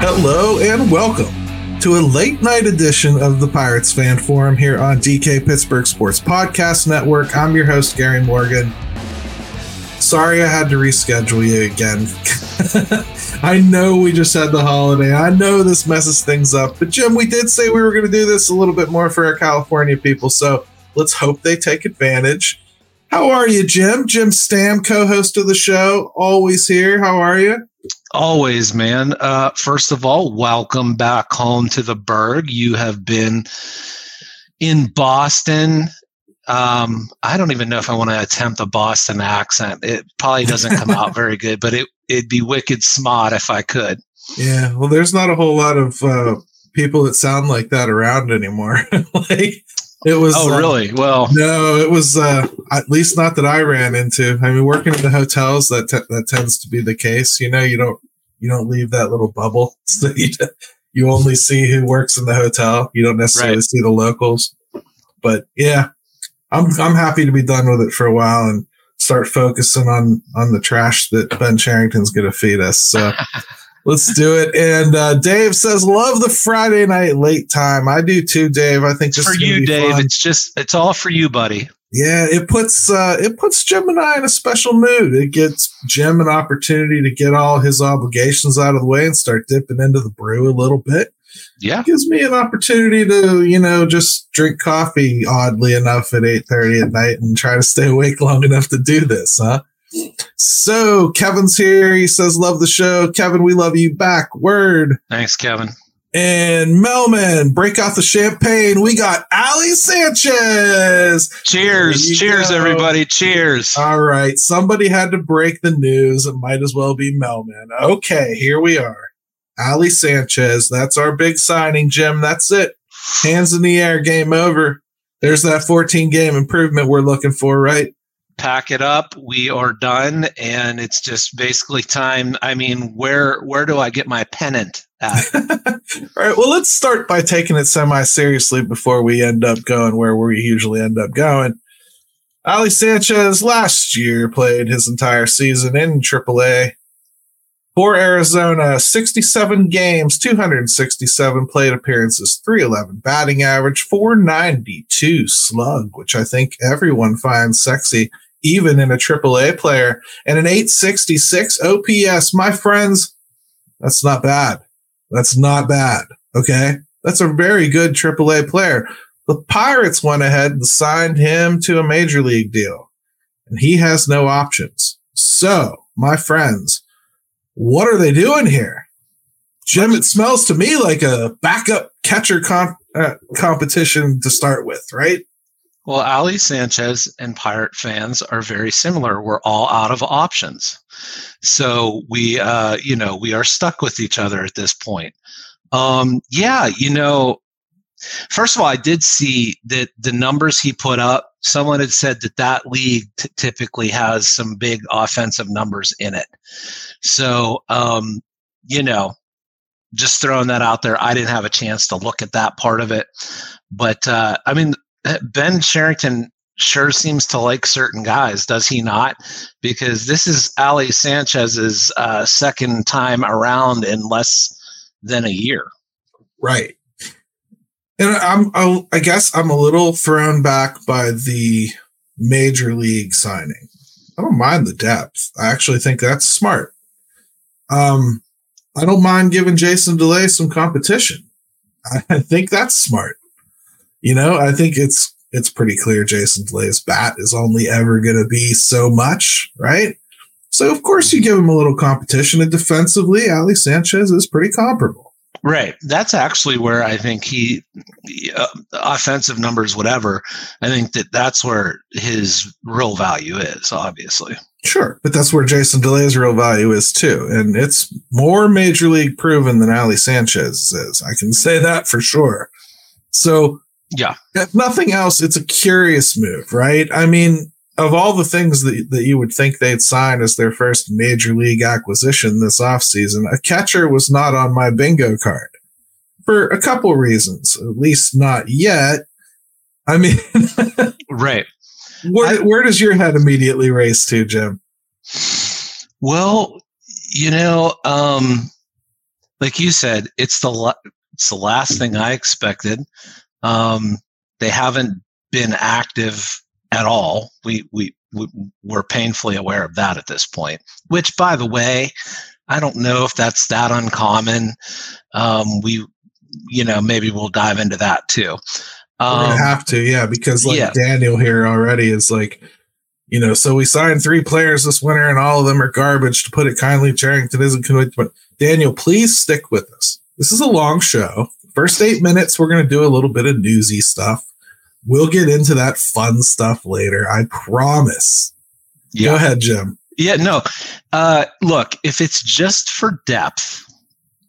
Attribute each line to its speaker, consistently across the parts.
Speaker 1: Hello and welcome to a late night edition of the Pirates Fan Forum here on DK Pittsburgh Sports Podcast Network. I'm your host, Gary Morgan. Sorry I had to reschedule you again. I know we just had the holiday. I know this messes things up, but Jim, we did say we were going to do this a little bit more for our California people, so let's hope they take advantage. How are you, Jim? Jim Stamm, co host of the show, always here. How are you?
Speaker 2: Always, man. Uh, first of all, welcome back home to the Burgh. You have been in Boston. Um, I don't even know if I want to attempt a Boston accent. It probably doesn't come out very good, but it it'd be wicked smart if I could.
Speaker 1: Yeah, well, there's not a whole lot of uh, people that sound like that around anymore. like it was.
Speaker 2: Oh,
Speaker 1: uh,
Speaker 2: really? Well,
Speaker 1: no, it was uh, at least not that I ran into. I mean, working in the hotels, that te- that tends to be the case. You know, you don't you don't leave that little bubble, so you you only see who works in the hotel. You don't necessarily
Speaker 2: Right.
Speaker 1: see the locals. But yeah, I'm I'm happy to be done with it for a while and start focusing on on the trash that Ben Cherington's going to feed us. So. Let's do it. And uh, Dave says, "Love the Friday night late time." I do too, Dave. I think this
Speaker 2: for you, Dave.
Speaker 1: fun.
Speaker 2: It's just it's all for you, buddy.
Speaker 1: Yeah, it puts uh, it puts Jim and I in a special mood. It gets Jim an opportunity to get all his obligations out of the way and start dipping into the brew a little bit.
Speaker 2: Yeah.
Speaker 1: It gives me an opportunity to, you know, just drink coffee oddly enough at eight thirty at night and try to stay awake long enough to do this, huh? So Kevin's here. He says, "Love the show, Kevin. We love you back." Word.
Speaker 2: Thanks, Kevin.
Speaker 1: And Melman, break out the champagne. We got Ali Sanchez.
Speaker 2: Cheers. Cheers,
Speaker 1: go.
Speaker 2: everybody. Cheers.
Speaker 1: All right. Somebody had to break the news. It might as well be Melman. Okay, here we are. Ali Sanchez. That's our big signing, Jim. That's it. Hands in the air. Game over. There's that 14 game improvement we're looking for, right?
Speaker 2: Pack it up. We are done, and it's just basically time. I mean, where where do I get my pennant at?
Speaker 1: All right. Well, let's start by taking it semi seriously before we end up going where we usually end up going. Ali Sanchez last year played his entire season in AAA for Arizona 67 games, 267 plate appearances, 311 batting average, 492 slug, which I think everyone finds sexy, even in a AAA player, and an 866 OPS. My friends, that's not bad. That's not bad. Okay. That's a very good AAA player. The Pirates went ahead and signed him to a major league deal, and he has no options. So, my friends, what are they doing here? Jim, it smells to me like a backup catcher comp- uh, competition to start with, right?
Speaker 2: Well, Ali Sanchez and Pirate fans are very similar. We're all out of options. So we, uh, you know, we are stuck with each other at this point. Um, yeah, you know, first of all, I did see that the numbers he put up, someone had said that that league t- typically has some big offensive numbers in it. So, um, you know, just throwing that out there. I didn't have a chance to look at that part of it. But, uh, I mean, Ben Cherington sure seems to like certain guys, does he not? Because this is Ali Sanchez's uh, second time around in less than a year.
Speaker 1: Right. And I'm, I, I guess I'm a little thrown back by the major league signing. I don't mind the depth. I actually think that's smart. Um, I don't mind giving Jason Delay some competition. I think that's smart. You know, I think it's it's pretty clear Jason Delay's bat is only ever going to be so much, right? So of course you give him a little competition, and defensively, Ali Sanchez is pretty comparable.
Speaker 2: Right. That's actually where I think he, uh, offensive numbers, whatever. I think that that's where his real value is. Obviously.
Speaker 1: Sure, but that's where Jason Delay's real value is too, and it's more major league proven than Ali Sanchez is. I can say that for sure. So,
Speaker 2: Yeah.
Speaker 1: if nothing else, it's a curious move, right? I mean, of all the things that, that you would think they'd sign as their first major league acquisition this offseason, a catcher was not on my bingo card for a couple reasons, at least not yet. I mean,
Speaker 2: Right.
Speaker 1: where, where does your head immediately race to, Jim?
Speaker 2: Well, you know, um, like you said, it's the la- it's the last thing I expected. Um, they haven't been active at all. We we we're painfully aware of that at this point. Which, by the way, I don't know if that's that uncommon. Um, we, you know, maybe we'll dive into that too.
Speaker 1: Um, We're have to, yeah, because like yeah. Daniel here already is like, you know, so we signed three players this winter, and all of them are garbage. To put it kindly, Cherington isn't convinced. But Daniel, please stick with us. This is a long show. First eight minutes, we're gonna do a little bit of newsy stuff. We'll get into that fun stuff later. I promise. Yeah. Go ahead, Jim.
Speaker 2: Yeah, no. Uh, look, if it's just for depth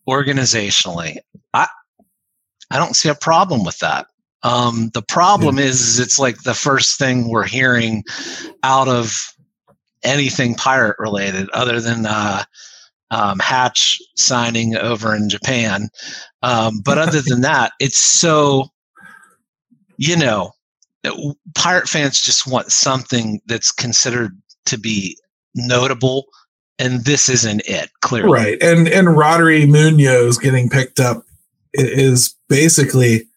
Speaker 2: organizationally, I I don't see a problem with that. Um, the problem yeah. is, is it's like the first thing we're hearing out of anything pirate related, other than uh, um, Hatch signing over in Japan. Um, but other than that, it's so you know, pirate fans just want something that's considered to be notable and this isn't it clearly.
Speaker 1: Right and and Roddery Munoz getting picked up is basically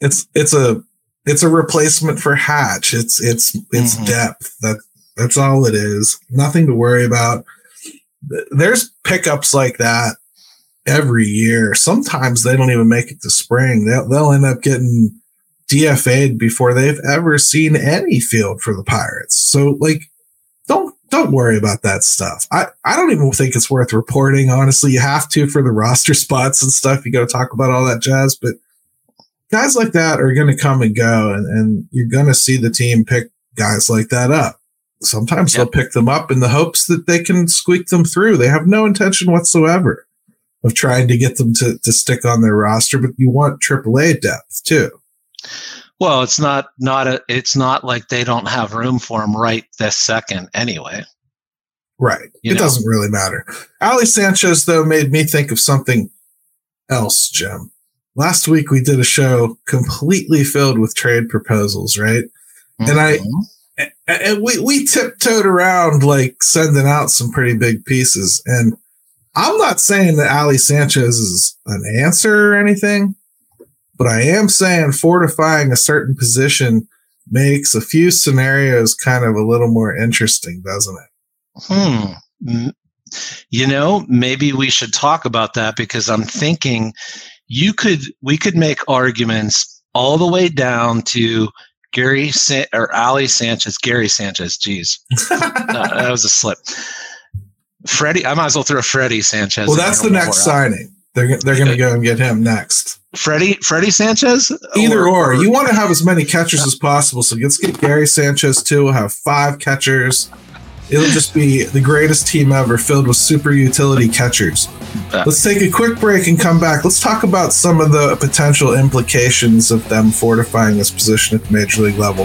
Speaker 1: it's it's a it's a replacement for hatch. It's it's it's mm-hmm. depth. That that's all it is. Nothing to worry about. There's pickups like that every year sometimes they don't even make it to spring they'll, they'll end up getting DFA'd before they've ever seen any field for the Pirates. So like don't don't worry about that stuff. I, I don't even think it's worth reporting, honestly. You have to for the roster spots and stuff. You gotta talk about all that jazz, but guys like that are gonna come and go and, and you're gonna see the team pick guys like that up. Sometimes yep. they'll pick them up in the hopes that they can squeak them through. They have no intention whatsoever of trying to get them to, to stick on their roster, but you want AAA depth too.
Speaker 2: Well, it's not not a it's not like they don't have room for him right this second anyway.
Speaker 1: Right. You it know? doesn't really matter. Ali Sanchez though made me think of something else, Jim. Last week we did a show completely filled with trade proposals, right? Mm-hmm. And I mm-hmm. and we we tiptoed around like sending out some pretty big pieces and I'm not saying that Ali Sanchez is an answer or anything, but I am saying fortifying a certain position makes a few scenarios kind of a little more interesting, doesn't it?
Speaker 2: Hmm. You know, maybe we should talk about that because I'm thinking you could we could make arguments all the way down to Gary San- or Ali Sanchez, Gary Sanchez. Geez, no, that was a slip. Freddie, I might as well throw Freddie Sanchez.
Speaker 1: Well, that's the next signing. They're they're going to go and get him next.
Speaker 2: Freddie Freddie Sanchez.
Speaker 1: Either or, or, you want to have as many catchers as possible. So let's get Gary Sanchez too. We'll have five catchers. It'll just be the greatest team ever, filled with super utility catchers. Let's take a quick break and come back. Let's talk about some of the potential implications of them fortifying this position at the major league level.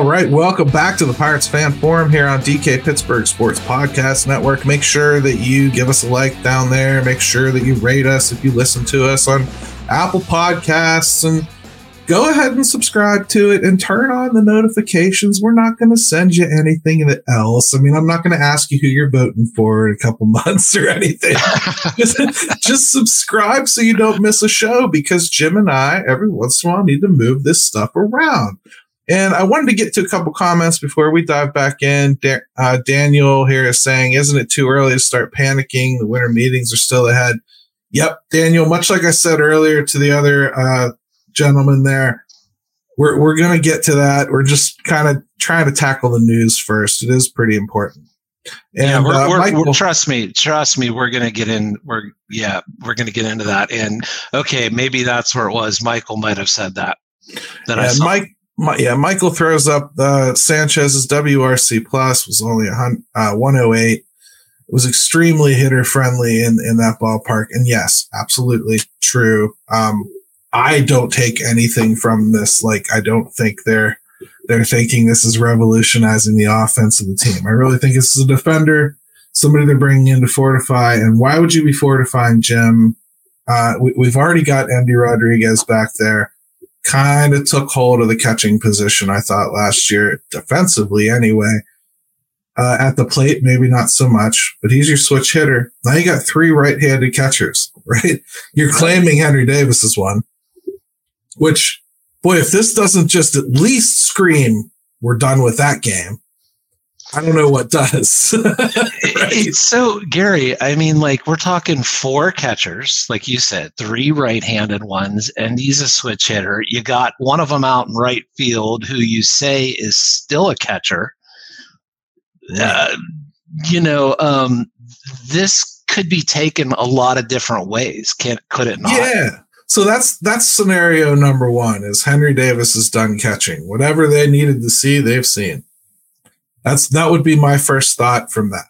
Speaker 1: All right, welcome back to the Pirates Fan Forum here on DK Pittsburgh Sports Podcast Network. Make sure that you give us a like down there. Make sure that you rate us if you listen to us on Apple Podcasts and go ahead and subscribe to it and turn on the notifications. We're not going to send you anything else. I mean, I'm not going to ask you who you're voting for in a couple months or anything. just, just subscribe so you don't miss a show because Jim and I, every once in a while, need to move this stuff around. And I wanted to get to a couple comments before we dive back in. Da- uh, Daniel here is saying, Isn't it too early to start panicking? The winter meetings are still ahead. Yep, Daniel, much like I said earlier to the other uh, gentleman there. We're we're gonna get to that. We're just kind of trying to tackle the news first. It is pretty important.
Speaker 2: And, yeah, we're, uh, we're, Michael, we're, trust me, trust me, we're gonna get in. We're yeah, we're gonna get into that. And okay, maybe that's where it was. Michael might have said that.
Speaker 1: That yeah, I saw. Mike. My, yeah, Michael throws up uh, Sanchez's WRC plus was only a uh, 108. It was extremely hitter friendly in in that ballpark, and yes, absolutely true. Um, I don't take anything from this. Like, I don't think they're they're thinking this is revolutionizing the offense of the team. I really think this is a defender, somebody they're bringing in to fortify. And why would you be fortifying Jim? Uh, we, have already got Endy Rodriguez back there. Kind of took hold of the catching position, I thought, last year, defensively anyway. Uh, at the plate, maybe not so much, but he's your switch hitter. Now you got three right handed catchers, right? You're claiming Henry Davis is one, which boy, if this doesn't just at least scream, we're done with that game. I don't know what does.
Speaker 2: right? So, Gary, I mean, like we're talking four catchers, like you said, three right-handed ones, and he's a switch hitter. You got one of them out in right field, who you say is still a catcher. Uh, you know, um, this could be taken a lot of different ways. Can could it not?
Speaker 1: Yeah, so that's that's scenario number one is Henry Davis is done catching. Whatever they needed to see, they've seen. That's that would be my first thought from that.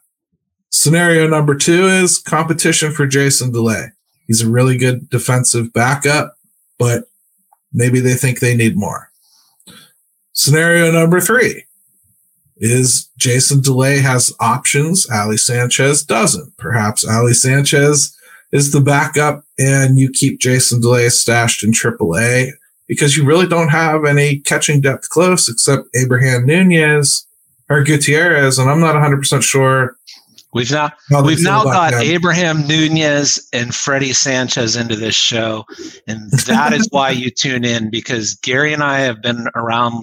Speaker 1: Scenario number two is competition for Jason Delay. He's a really good defensive backup, but maybe they think they need more. Scenario number three is Jason Delay has options. Ali Sanchez doesn't. Perhaps Ali Sanchez is the backup and you keep Jason Delay stashed in AAA because you really don't have any catching depth close except Abraham Nunez or Gutierrez. And I'm not 100% sure.
Speaker 2: We've now we've now got him. Abraham Nunez and Freddie Sanchez into this show, and that is why you tune in because Gary and I have been around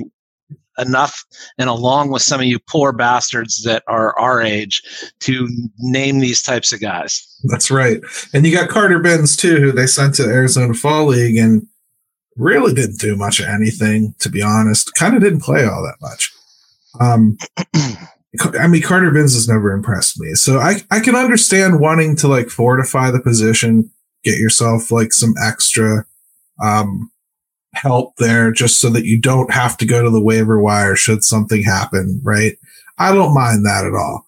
Speaker 2: enough and along with some of you poor bastards that are our age to name these types of guys.
Speaker 1: That's right. And you got Carter Bins too, who they sent to Arizona Fall League and really didn't do much of anything, to be honest. Kind of didn't play all that much. Um, I mean, Carter Bins has never impressed me. So I, I can understand wanting to like fortify the position, get yourself like some extra, um, help there just so that you don't have to go to the waiver wire should something happen, right? I don't mind that at all.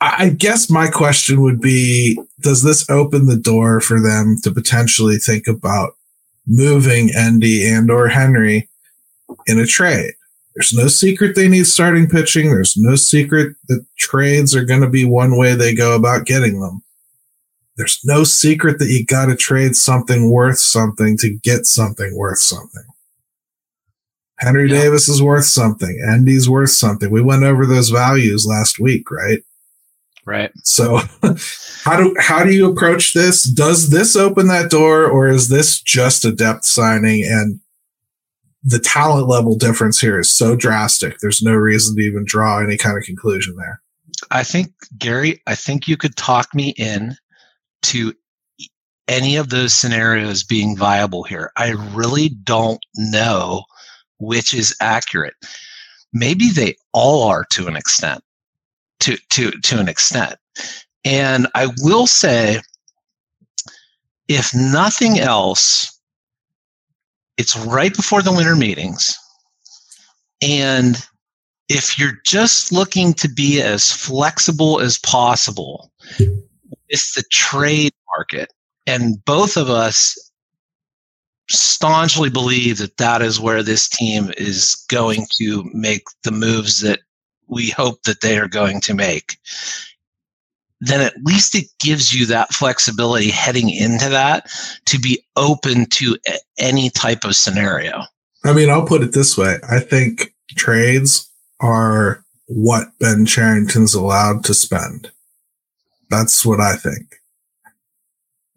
Speaker 1: I guess my question would be Does this open the door for them to potentially think about moving Endy and or Henry in a trade? There's no secret they need starting pitching. There's no secret that trades are going to be one way they go about getting them. There's no secret that you got to trade something worth something to get something worth something. Henry yeah. Davis is worth something. Endy's worth something. We went over those values last week, right?
Speaker 2: Right.
Speaker 1: So how do how do you approach this? Does this open that door or is this just a depth signing and the talent level difference here is so drastic there's no reason to even draw any kind of conclusion there.
Speaker 2: I think Gary, I think you could talk me in to any of those scenarios being viable here. I really don't know which is accurate. Maybe they all are to an extent. To to to an extent. And I will say if nothing else, it's right before the winter meetings. And if you're just looking to be as flexible as possible it's the trade market. And both of us staunchly believe that that is where this team is going to make the moves that we hope that they are going to make then at least it gives you that flexibility heading into that to be open to any type of scenario.
Speaker 1: I mean, I'll put it this way. I think trades are what Ben Cherington's allowed to spend. That's what I think.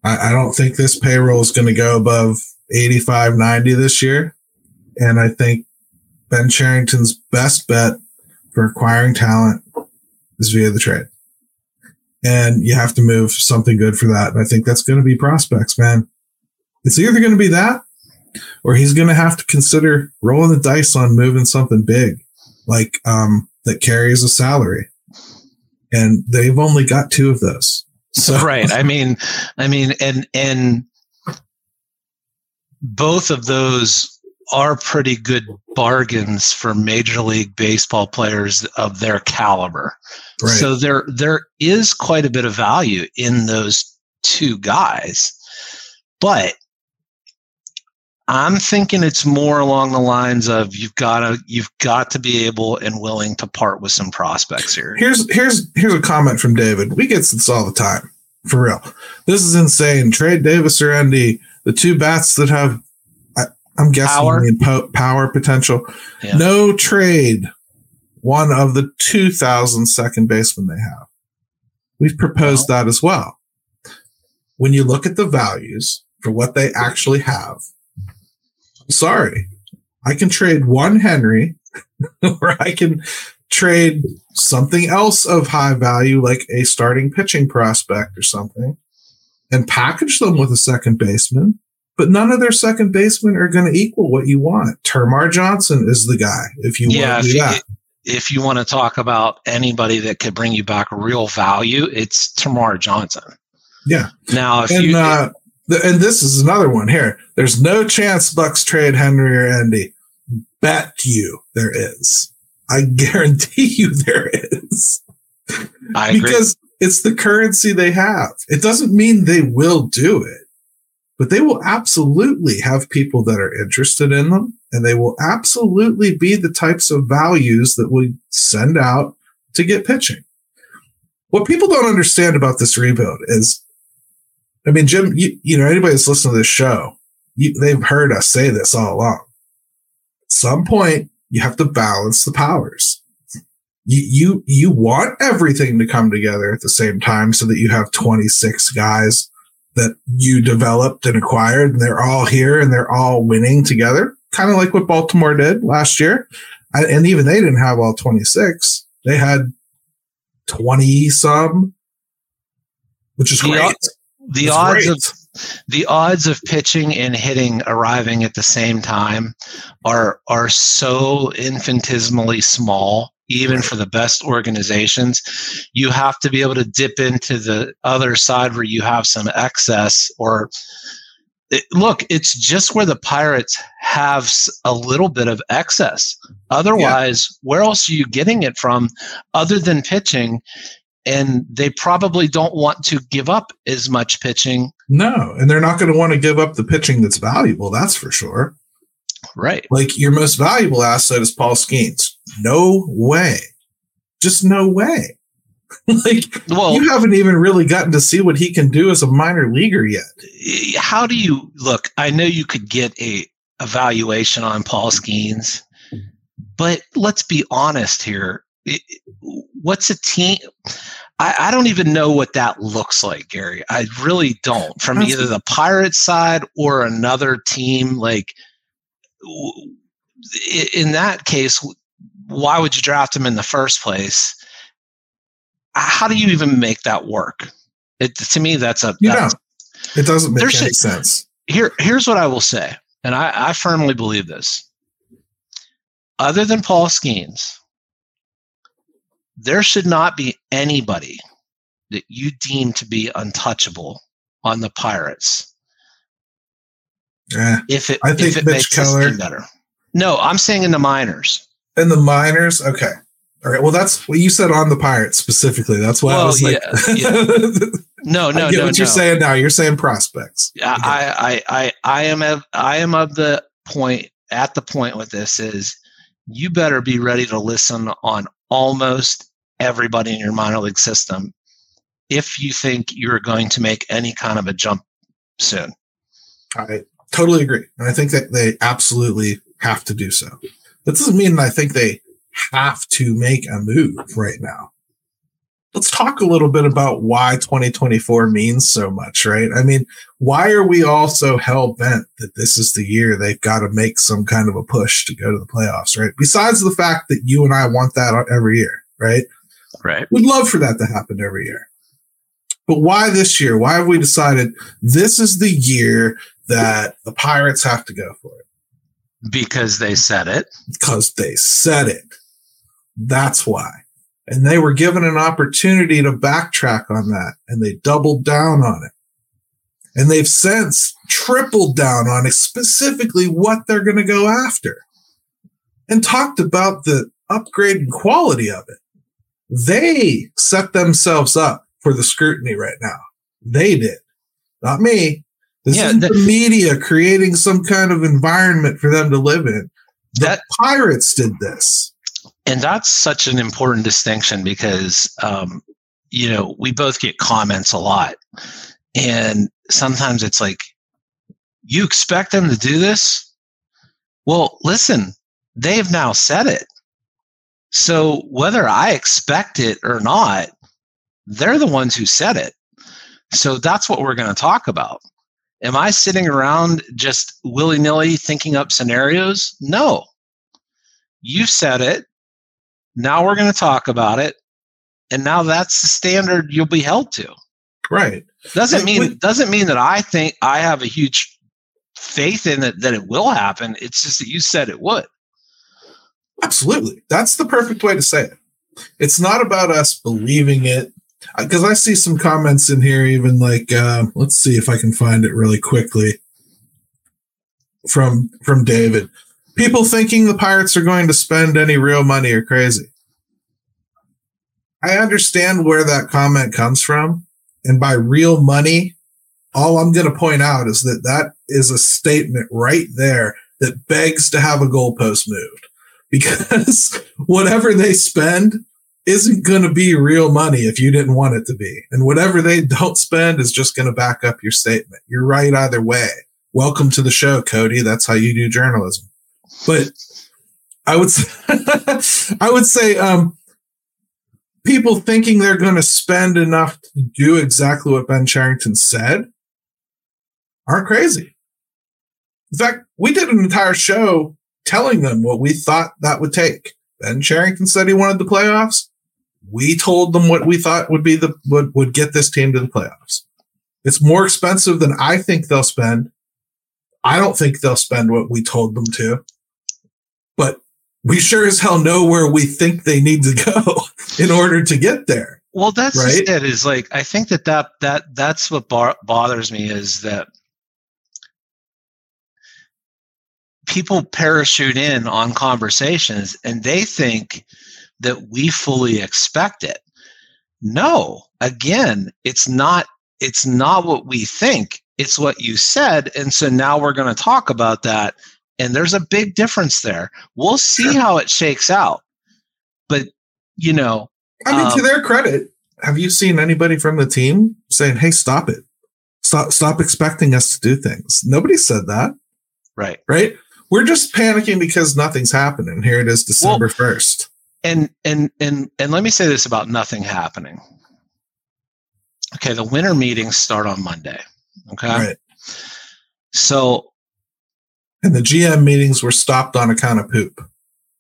Speaker 1: I, I don't think this payroll is going to go above 85, 90 this year. And I think Ben Cherington's best bet for acquiring talent is via the trade. And you have to move something good for that. And I think that's going to be prospects, man. It's either going to be that or he's going to have to consider rolling the dice on moving something big, like um, that carries a salary. And they've only got two of those. So
Speaker 2: right. I mean, I mean, and and both of those are pretty good bargains for major league baseball players of their caliber. Right. So there there is quite a bit of value in those two guys. But I'm thinking it's more along the lines of you've got to you've got to be able and willing to part with some prospects here.
Speaker 1: Here's here's here's a comment from David. We get this all the time, for real. This is insane. Trade Davis or Endy, the two bats that have, I, am guessing, power, po- power potential. Yeah. No trade. One of the 2,000 second basemen they have. We've proposed that as well. When you look at the values for what they actually have, sorry, I can trade one Henry or I can trade something else of high value, like a starting pitching prospect or something, and package them with a second baseman. But none of their second basemen are going to equal what you want. Termarr Johnson is the guy if you yeah, want to do that.
Speaker 2: If you want to talk about anybody that could bring you back real value, it's Termarr Johnson.
Speaker 1: Yeah.
Speaker 2: Now, if
Speaker 1: and,
Speaker 2: you
Speaker 1: uh, and this is another one here. There's no chance Bucs trade Henry or Endy. Bet you there is. I guarantee you there is.
Speaker 2: I agree.
Speaker 1: because it's the currency they have. It doesn't mean they will do it, but they will absolutely have people that are interested in them and they will absolutely be the types of values that we send out to get pitching. What people don't understand about this rebuild is I mean, Jim, you, you know, anybody that's listening to this show, you, they've heard us say this all along. At some point, you have to balance the powers. You, you, you want everything to come together at the same time so that you have 26 guys that you developed and acquired and they're all here and they're all winning together. Kind of like what Baltimore did last year. And even they didn't have all 26. They had 20 some, which is great
Speaker 2: the odds great. of the odds of pitching and hitting arriving at the same time are are so infinitesimally small even for the best organizations you have to be able to dip into the other side where you have some excess or it, look it's just where the pirates have a little bit of excess otherwise yeah. where else are you getting it from other than pitching and they probably don't want to give up as much pitching.
Speaker 1: No, and they're not going to want to give up the pitching that's valuable. That's for sure.
Speaker 2: Right.
Speaker 1: Like your most valuable asset is Paul Skenes. No way. Just no way. like well, you haven't even really gotten to see what he can do as a minor leaguer yet.
Speaker 2: How do you look? I know you could get a evaluation on Paul Skenes, but let's be honest here what's a team? I, I, don't even know what that looks like, Gary. I really don't. From That's either the Pirates side or another team, like in that case, why would you draft him in the first place? How do you even make that work? It, to me, that's a
Speaker 1: yeah. know, it doesn't make any sense.
Speaker 2: Here, here's what I will say, and I, I firmly believe this. Other than Paul Skenes, there should not be anybody that you deem to be untouchable on the Pirates.
Speaker 1: Eh,
Speaker 2: if it, I think if it Mitch makes Keller, better. No, I'm saying in the minors.
Speaker 1: In the minors, okay. All right. Well, that's what you said on the Pirates specifically. That's why well, I was like, yeah,
Speaker 2: yeah. no, no,
Speaker 1: I get
Speaker 2: no.
Speaker 1: What
Speaker 2: you're
Speaker 1: saying now? You're saying prospects.
Speaker 2: Yeah, I, I, I, I am of, I am of the point at the point with this is you better be ready to listen on almost everybody in your minor league system if you think you're going to make any kind of a jump soon.
Speaker 1: I totally agree. And I think that they absolutely have to do so. That doesn't mean I think they have to make a move right now. Let's talk a little bit about why 2024 means so much, right? I mean, why are we all so hell bent that this is the year they've got to make some kind of a push to go to the playoffs, right? Besides the fact that you and I want that every year, right?
Speaker 2: Right.
Speaker 1: We'd love for that to happen every year. But why this year? Why have we decided this is the year that the Pirates have to go for it
Speaker 2: because they said it.
Speaker 1: Because they said it. That's why. And they were given an opportunity to backtrack on that and they doubled down on it. And they've since tripled down on it, specifically what they're going to go after and talked about the upgrade and quality of it. They set themselves up for the scrutiny right now. They did, not me. This yeah, is the media creating some kind of environment for them to live in. The that, pirates did this.
Speaker 2: And that's such an important distinction because, um, you know, we both get comments a lot. And sometimes it's like, you expect them to do this? Well, listen, they've now said it. So whether I expect it or not, they're the ones who said it. So that's what we're going to talk about. Am I sitting around just willy nilly thinking up scenarios? No. You said it. Now we're going to talk about it. And now that's the standard you'll be held to.
Speaker 1: Right.
Speaker 2: Doesn't mean doesn't mean that I think I have a huge faith in it that it will happen. It's just that you said it would.
Speaker 1: Absolutely. That's the perfect way to say it. It's not about us believing it. Because I see some comments in here, even like, uh, let's see if I can find it really quickly from from David. People thinking the Pirates are going to spend any real money are crazy. I understand where that comment comes from. And by real money, all I'm going to point out is that that is a statement right there that begs to have a goalpost moved because whatever they spend isn't going to be real money if you didn't want it to be. And whatever they don't spend is just going to back up your statement. You're right either way. Welcome to the show, Cody. That's how you do journalism. But I would say, I would say, um, people thinking they're going to spend enough to do exactly what Ben Cherington said aren't crazy. In fact, we did an entire show telling them what we thought that would take. Ben Cherington said he wanted the playoffs. We told them what we thought would be the would, would get this team to the playoffs. It's more expensive than I think they'll spend. I don't think they'll spend what we told them to. But we sure as hell know where we think they need to go in order to get there.
Speaker 2: Well, that's right. it. Is like I think that that that that's what bar- bothers me is that people parachute in on conversations and they think that we fully expect it. No, again, it's not it's not what we think. It's what you said and so now we're going to talk about that and there's a big difference there. We'll see sure. how it shakes out. But you know,
Speaker 1: I mean um, to their credit, have you seen anybody from the team saying, "Hey, stop it. Stop stop expecting us to do things." Nobody said that.
Speaker 2: Right.
Speaker 1: Right? We're just panicking because nothing's happening. Here it is December well, 1st.
Speaker 2: And and and and let me say this about nothing happening. Okay, the winter meetings start on Monday. Okay. Right. So
Speaker 1: and the GM meetings were stopped on account of poop.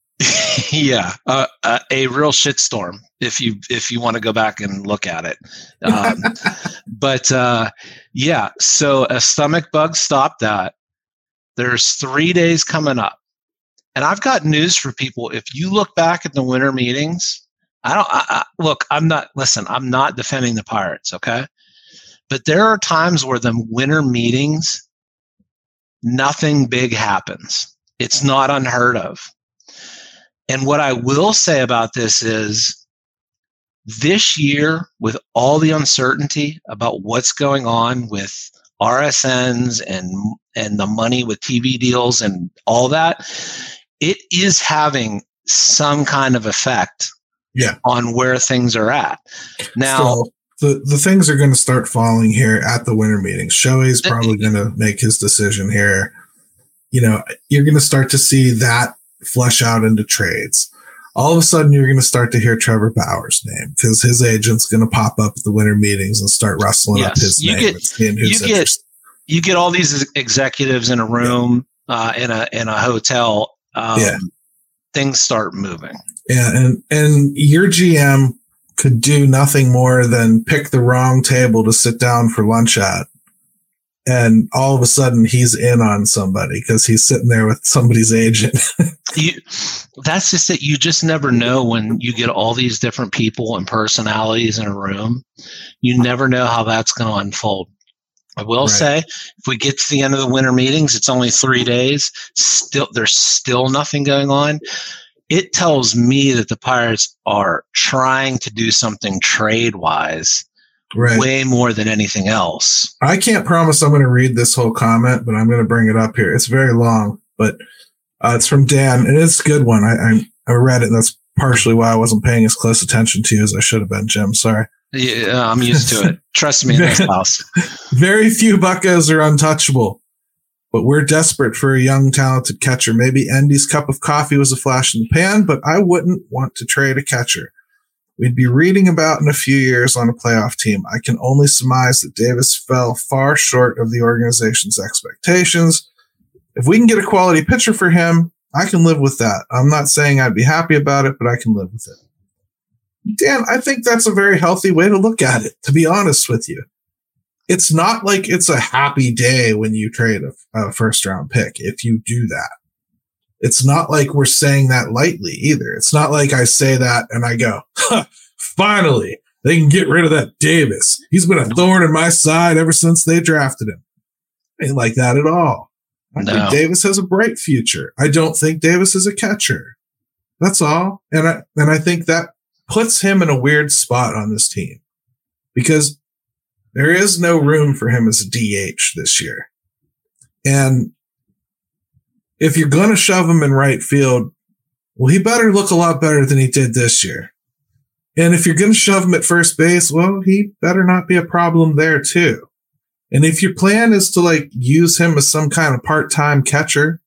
Speaker 2: yeah, uh, uh, a real shitstorm if you if you want to go back and look at it. Um, but uh, yeah, so a stomach bug stopped that. There's three days coming up. And I've got news for people. If you look back at the winter meetings, I don't I, I, look, I'm not, listen, I'm not defending the Pirates, okay? But there are times where the winter meetings, nothing big happens. It's not unheard of. And what I will say about this is this year, with all the uncertainty about what's going on with RSNs and and the money with TV deals and all that, it is having some kind of effect
Speaker 1: yeah.
Speaker 2: on where things are at. Now so
Speaker 1: the, the things are going to start falling here at the winter meetings. Shohei's probably going to make his decision here. You know, you're going to start to see that flesh out into trades all of a sudden you're going to start to hear Trevor Bauer's name because his agent's going to pop up at the winter meetings and start rustling yes. up his you name.
Speaker 2: Get, you get you get all these executives in a room yeah. uh, in a in a hotel. Um, yeah. Things start moving.
Speaker 1: Yeah, and and your GM could do nothing more than pick the wrong table to sit down for lunch at and all of a sudden he's in on somebody because he's sitting there with somebody's agent.
Speaker 2: you, that's just it. You just never know when you get all these different people and personalities in a room. You never know how that's going to unfold. I will right. say, if we get to the end of the winter meetings, it's only three days. Still, there's still nothing going on. It tells me that the Pirates are trying to do something trade wise right. way more than anything else.
Speaker 1: I can't promise I'm going to read this whole comment, but I'm going to bring it up here. It's very long, but uh, it's from Dan, and it's a good one. I, I, I read it, and that's partially why I wasn't paying as close attention to you as I should have been, Jim. Sorry.
Speaker 2: Yeah, I'm used to it. Trust me in this house.
Speaker 1: Very few Buccos are untouchable, but we're desperate for a young, talented catcher. Maybe Endy's cup of coffee was a flash in the pan, but I wouldn't want to trade a catcher we'd be reading about in a few years on a playoff team. I can only surmise that Davis fell far short of the organization's expectations. If we can get a quality pitcher for him, I can live with that. I'm not saying I'd be happy about it, but I can live with it. Dan, I think that's a very healthy way to look at it, to be honest with you. It's not like it's a happy day when you trade a, a first round pick if you do that it's not like we're saying that lightly either. It's not like I say that and I go, finally, they can get rid of that Davis. He's been a thorn in my side ever since they drafted him. Ain't like that at all. I no. think Davis has a bright future. I don't think Davis is a catcher. That's all. And I, and I think that puts him in a weird spot on this team because there is no room for him as a DH this year. And if you're going to shove him in right field, well, he better look a lot better than he did this year. And if you're going to shove him at first base, well, he better not be a problem there too. And if your plan is to like use him as some kind of part-time catcher,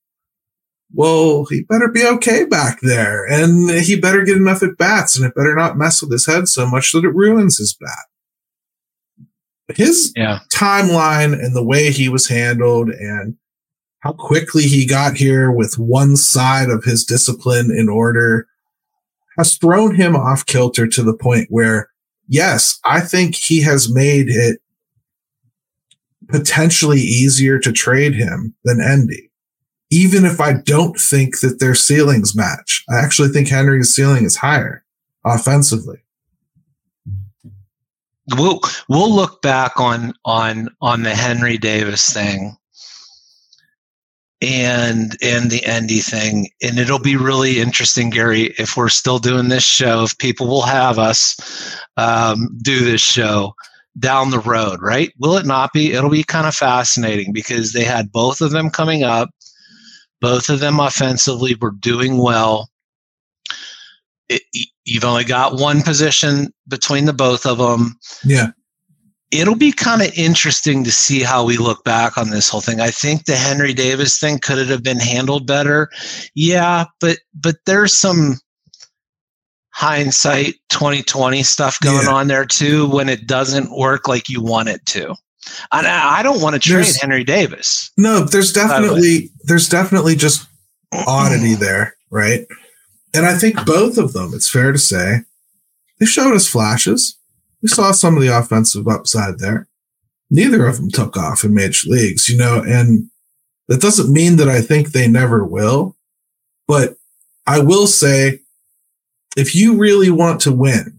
Speaker 1: well, he better be okay back there and he better get enough at bats and it better not mess with his head so much that it ruins his bat. His yeah. timeline and the way he was handled and how quickly he got here with one side of his discipline in order has thrown him off kilter to the point where, yes, I think he has made it potentially easier to trade him than Endy. Even if I don't think that their ceilings match, I actually think Henry's ceiling is higher offensively.
Speaker 2: We'll we'll look back on on on the Henry Davis thing and and the Endy thing. And it'll be really interesting, Gary, if we're still doing this show, if people will have us um, do this show down the road, right? Will it not be? It'll be kind of fascinating because they had both of them coming up. Both of them offensively were doing well. It, you've only got one position between the both of them.
Speaker 1: Yeah
Speaker 2: it'll be kind of interesting to see how we look back on this whole thing. I think the Henry Davis thing could it have been handled better? Yeah, but but there's some hindsight 2020 stuff going yeah. on there too when it doesn't work like you want it to. And I, don't want to trade there's, Henry Davis.
Speaker 1: No, there's definitely there's definitely just oddity there, right? And I think both of them, it's fair to say, they showed us flashes we saw some of the offensive upside there. Neither of them took off in major leagues, you know, and that doesn't mean that I think they never will, but I will say if you really want to win,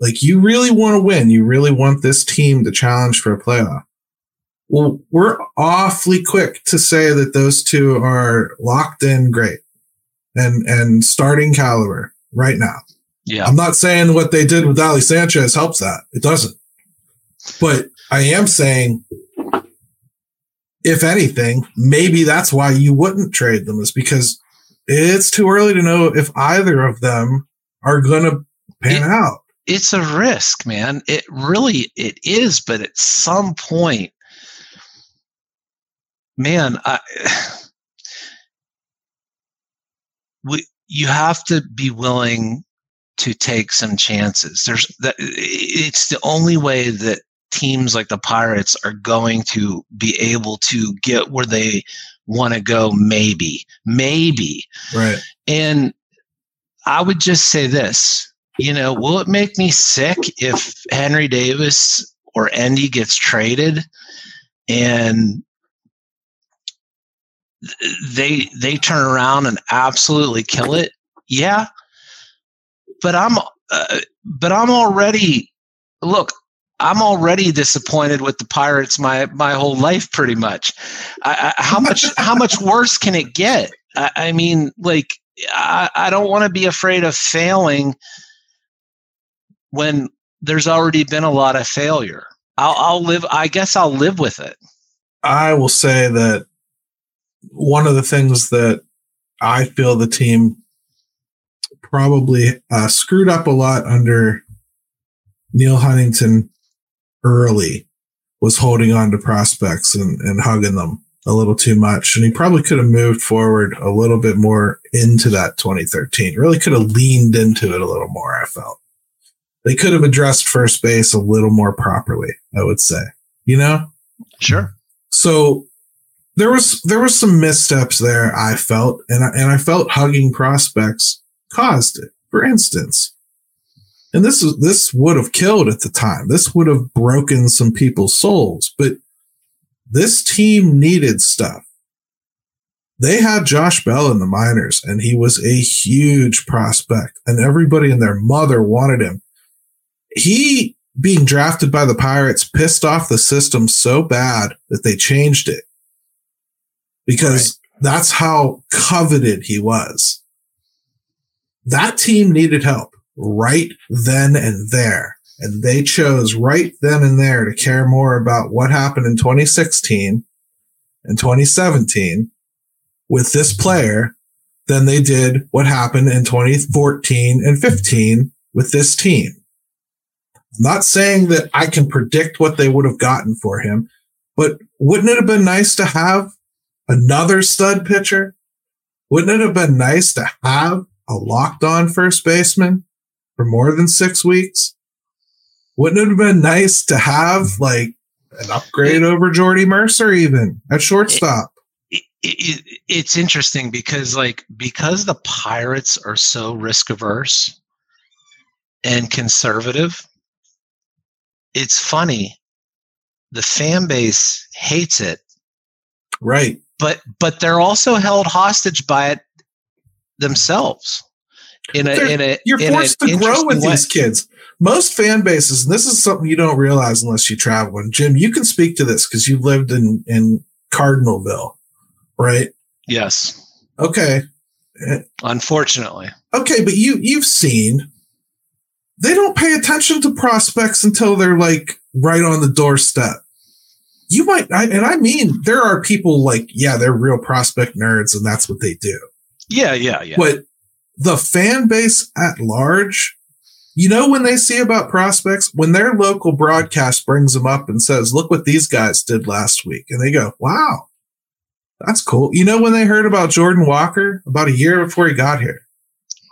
Speaker 1: like you really want to win, you really want this team to challenge for a playoff. Well, we're awfully quick to say that those two are locked in great and, and starting caliber right now.
Speaker 2: Yeah.
Speaker 1: I'm not saying what they did with Ali Sanchez helps that. It doesn't. But I am saying, if anything, maybe that's why you wouldn't trade them is because it's too early to know if either of them are going to pan it, out.
Speaker 2: It's a risk, man. It really it is, but at some point, man, I, we you have to be willing to take some chances. There's that it's the only way that teams like the Pirates are going to be able to get where they want to go maybe. Maybe.
Speaker 1: Right.
Speaker 2: And I would just say this, you know, will it make me sick if Henry Davis or Endy gets traded and they they turn around and absolutely kill it. Yeah, but I'm uh, but I'm already look. I'm already disappointed with the Pirates my my whole life, pretty much. I, I, how much how much worse can it get? I, I mean, like I, I don't want to be afraid of failing when there's already been a lot of failure. I'll, I'll live. I guess I'll live with it.
Speaker 1: I will say that one of the things that I feel the team probably uh, screwed up a lot under Neal Huntington early was holding on to prospects and, and hugging them a little too much. And he probably could have moved forward a little bit more into that 2013. Really could have leaned into it a little more, I felt. They could have addressed first base a little more properly, I would say. You know?
Speaker 2: Sure.
Speaker 1: So there was there was some missteps there, I felt, and I, and I felt hugging prospects caused it. For instance, and this is this would have killed at the time. This would have broken some people's souls, but this team needed stuff. They had Josh Bell in the minors, and he was a huge prospect, and everybody and their mother wanted him. He being drafted by the Pirates pissed off the system so bad that they changed it because right. that's how coveted he was. That team needed help right then and there. And they chose right then and there to care more about what happened in 2016 and 2017 with this player than they did what happened in 2014 and 15 with this team. Not saying that I can predict what they would have gotten for him, but wouldn't it have been nice to have another stud pitcher? Wouldn't it have been nice to have a locked on first baseman for more than six weeks? Wouldn't it have been nice to have mm-hmm. like an upgrade over Jordy Mercer even at shortstop?
Speaker 2: It, it, it's interesting because like because the Pirates are so risk averse and conservative, it's funny. The fan base hates it.
Speaker 1: Right.
Speaker 2: But but they're also held hostage by it themselves. In a, in a
Speaker 1: you're
Speaker 2: in
Speaker 1: forced to grow with way. these kids. Most fan bases, and this is something you don't realize unless you travel. And Jim, you can speak to this because you lived in in Cardinalville, right?
Speaker 2: Yes.
Speaker 1: Okay. Eh.
Speaker 2: Unfortunately.
Speaker 1: Okay, but you you've seen they don't pay attention to prospects until they're like right on the doorstep. You might, I, and I mean, there are people like, yeah, they're real prospect nerds and that's what they do.
Speaker 2: Yeah, yeah, yeah.
Speaker 1: But the fan base at large, you know, when they see about prospects, when their local broadcast brings them up and says, look what these guys did last week. And they go, wow, that's cool. You know, when they heard about Jordan Walker about a year before he got here.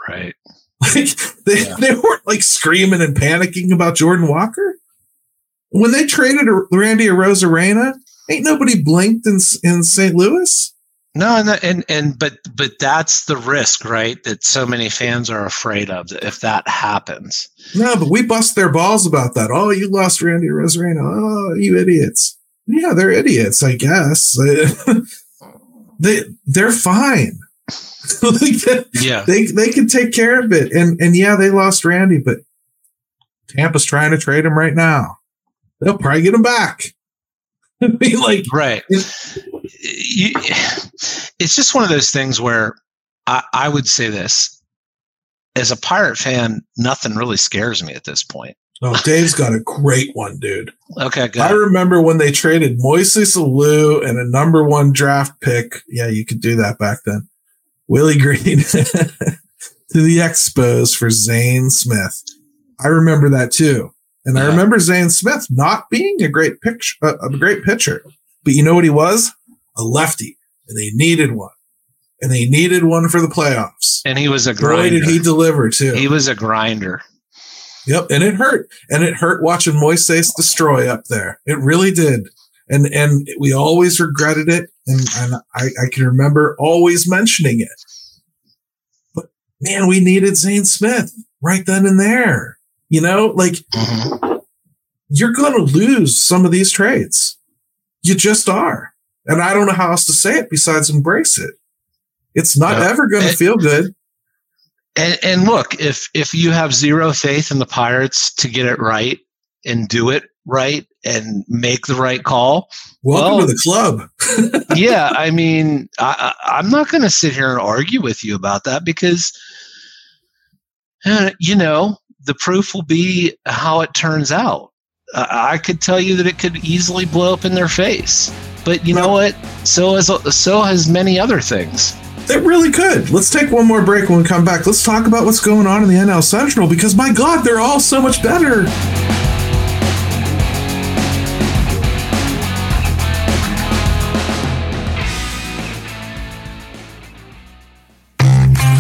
Speaker 2: Right.
Speaker 1: Like they, yeah. they weren't like screaming and panicking about Jordan Walker. When they traded Randy Arozarena, ain't nobody blinked in, in St. Louis.
Speaker 2: No, and, and and but but that's the risk, right? That so many fans are afraid of if that happens.
Speaker 1: No, but we bust their balls about that. Oh, you lost Randy Arozarena. Oh, you idiots. Yeah, they're idiots, I guess. they they're fine.
Speaker 2: like yeah,
Speaker 1: they they can take care of it. And and yeah, they lost Randy, but Tampa's trying to trade him right now. They'll probably get him back.
Speaker 2: be like right. You, it's just one of those things where I, I would say this as a pirate fan, nothing really scares me at this point.
Speaker 1: Oh, Dave's got a great one, dude.
Speaker 2: Okay, good.
Speaker 1: I remember when they traded Moises Alou and a number one draft pick. Yeah, you could do that back then. Willie Greene to the Expos for Zane Smith. I remember that too. And yeah. I remember Zane Smith not being a great picture, a great pitcher, but you know what he was? A lefty, and they needed one, and they needed one for the playoffs.
Speaker 2: And he was a grinder. Boy, did
Speaker 1: he deliver too?
Speaker 2: He was a grinder.
Speaker 1: Yep, and it hurt, and it hurt watching Moises destroy up there. It really did and and we always regretted it, and, and I, I can remember always mentioning it. But man, we needed Zane Smith right then and there. You know, like mm-hmm. you're going to lose some of these trades. You just are. And I don't know how else to say it besides embrace it. It's not ever going to feel good.
Speaker 2: And, and look, if if you have zero faith in the Pirates to get it right and do it right and make the right call,
Speaker 1: welcome well, to the club.
Speaker 2: yeah, I mean, I, I'm not going to sit here and argue with you about that because, uh, you know, the proof will be how it turns out. Uh, I could tell you that it could easily blow up in their face, but you know what? So has so has many other things.
Speaker 1: It really could. Let's take one more break when we come back. Let's talk about what's going on in the NL Central because my God, they're all so much better.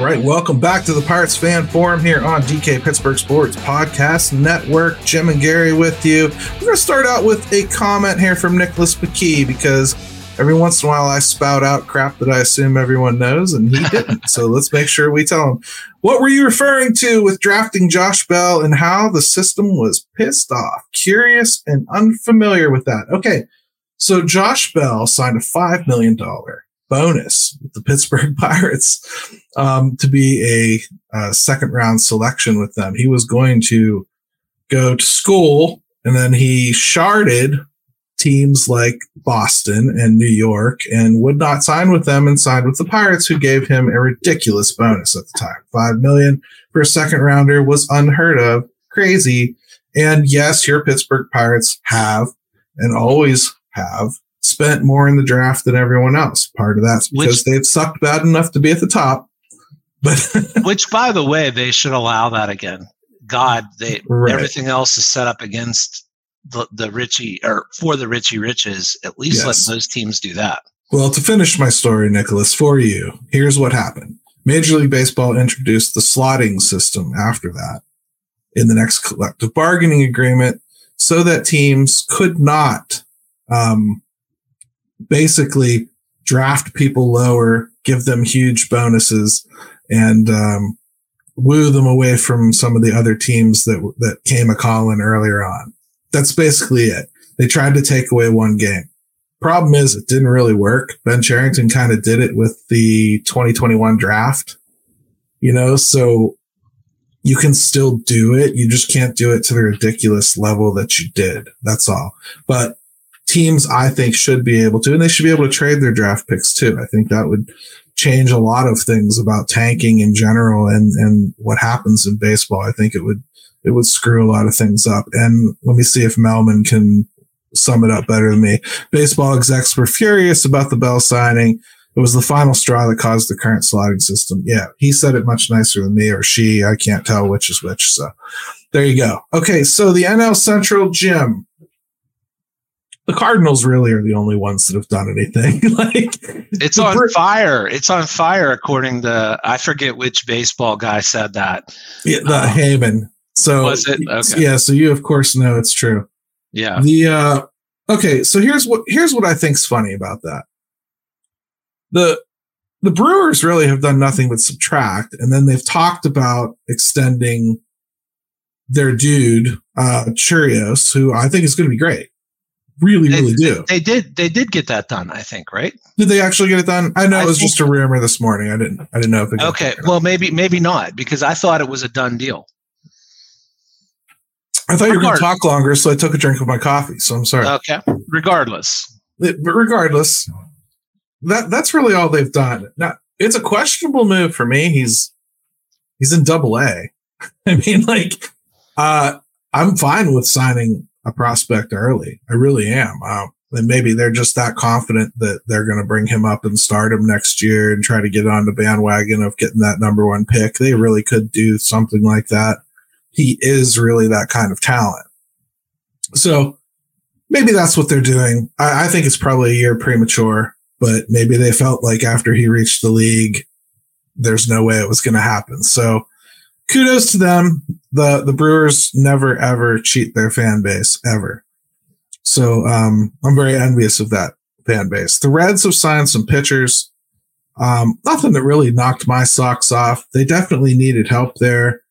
Speaker 1: Right, welcome back to the Pirates Fan Forum here on DK Pittsburgh Sports Podcast Network. Jim and Gary with you. We're going to start out with a comment here from Nicholas McKee because every once in a while I spout out crap that I assume everyone knows, and he didn't. so let's make sure we tell him. What were you referring to with drafting Josh Bell and how the system was pissed off? Curious and unfamiliar with that. Okay, so Josh Bell signed a $5 million bonus with the Pittsburgh Pirates um, to be a, a, second round selection with them. He was going to go to school and then he sharded teams like Boston and New York and would not sign with them and signed with the Pirates who gave him a ridiculous bonus at the time. Five million for a second rounder was unheard of, crazy. And yes, your Pittsburgh Pirates have and always have spent more in the draft than everyone else. Part of that's because which, they've sucked bad enough to be at the top. But
Speaker 2: which, by the way, they should allow that again. God, they right. everything else is set up against the, the Richie or for the Richie Riches. At least yes. let those teams do that.
Speaker 1: Well, to finish my story, Nicholas, for you, here's what happened. Major League Baseball introduced the slotting system after that in the next collective bargaining agreement so that teams could not um, basically draft people lower, give them huge bonuses, and um, woo them away from some of the other teams that that came a calling earlier on. That's basically it. They tried to take away one game. Problem is, it didn't really work. Ben Cherington kind of did it with the 2021 draft, you know, so you can still do it. You just can't do it to the ridiculous level that you did. That's all. But teams I think should be able to, and they should be able to trade their draft picks too. I think that would change a lot of things about tanking in general and, and what happens in baseball. I think it would, it would screw a lot of things up. And let me see if Melman can sum it up better than me. Baseball execs were furious about the Bell signing. It was the final straw that caused the current slotting system. Yeah, he said it much nicer than me or she. I can't tell which is which. So there you go. Okay, so the NL Central Jim the Cardinals really are the only ones that have done anything. like
Speaker 2: it's on fire. It's on fire, according to I forget which baseball guy said that.
Speaker 1: Yeah, the um, Heyman. So was it? Okay. Yeah. So you of course know it's true.
Speaker 2: Yeah.
Speaker 1: The uh, okay. So here's what here's what I think's funny about that. The the Brewers really have done nothing but subtract, and then they've talked about extending their dude, uh, Chourio, who I think is going to be great really,
Speaker 2: they,
Speaker 1: really do.
Speaker 2: They, did. They did get that done. I think. Right?
Speaker 1: Did they actually get it done? I know I it was just a rumor this morning. I didn't. I didn't know if it.
Speaker 2: Okay. Well, maybe maybe not because I thought it was a done deal.
Speaker 1: I thought you were going to talk longer, so I took a drink of my coffee. So I'm sorry.
Speaker 2: Okay. Regardless.
Speaker 1: It, but regardless, that that's really all they've done. Now it's a questionable move for me. He's he's in Double A. I mean, like, uh, I'm fine with signing a prospect early. I really am. Um, And maybe they're just that confident that they're going to bring him up and start him next year and try to get on the bandwagon of getting that number one pick. They really could do something like that. He is really that kind of talent. So maybe that's what they're doing. I, I think it's probably a year premature, but maybe they felt like after he reached the league, there's no way it was going to happen. So kudos to them. The the Brewers never ever cheat their fan base ever. So um, I'm very envious of that fan base. The Reds have signed some pitchers. Um, nothing that really knocked my socks off. They definitely needed help there.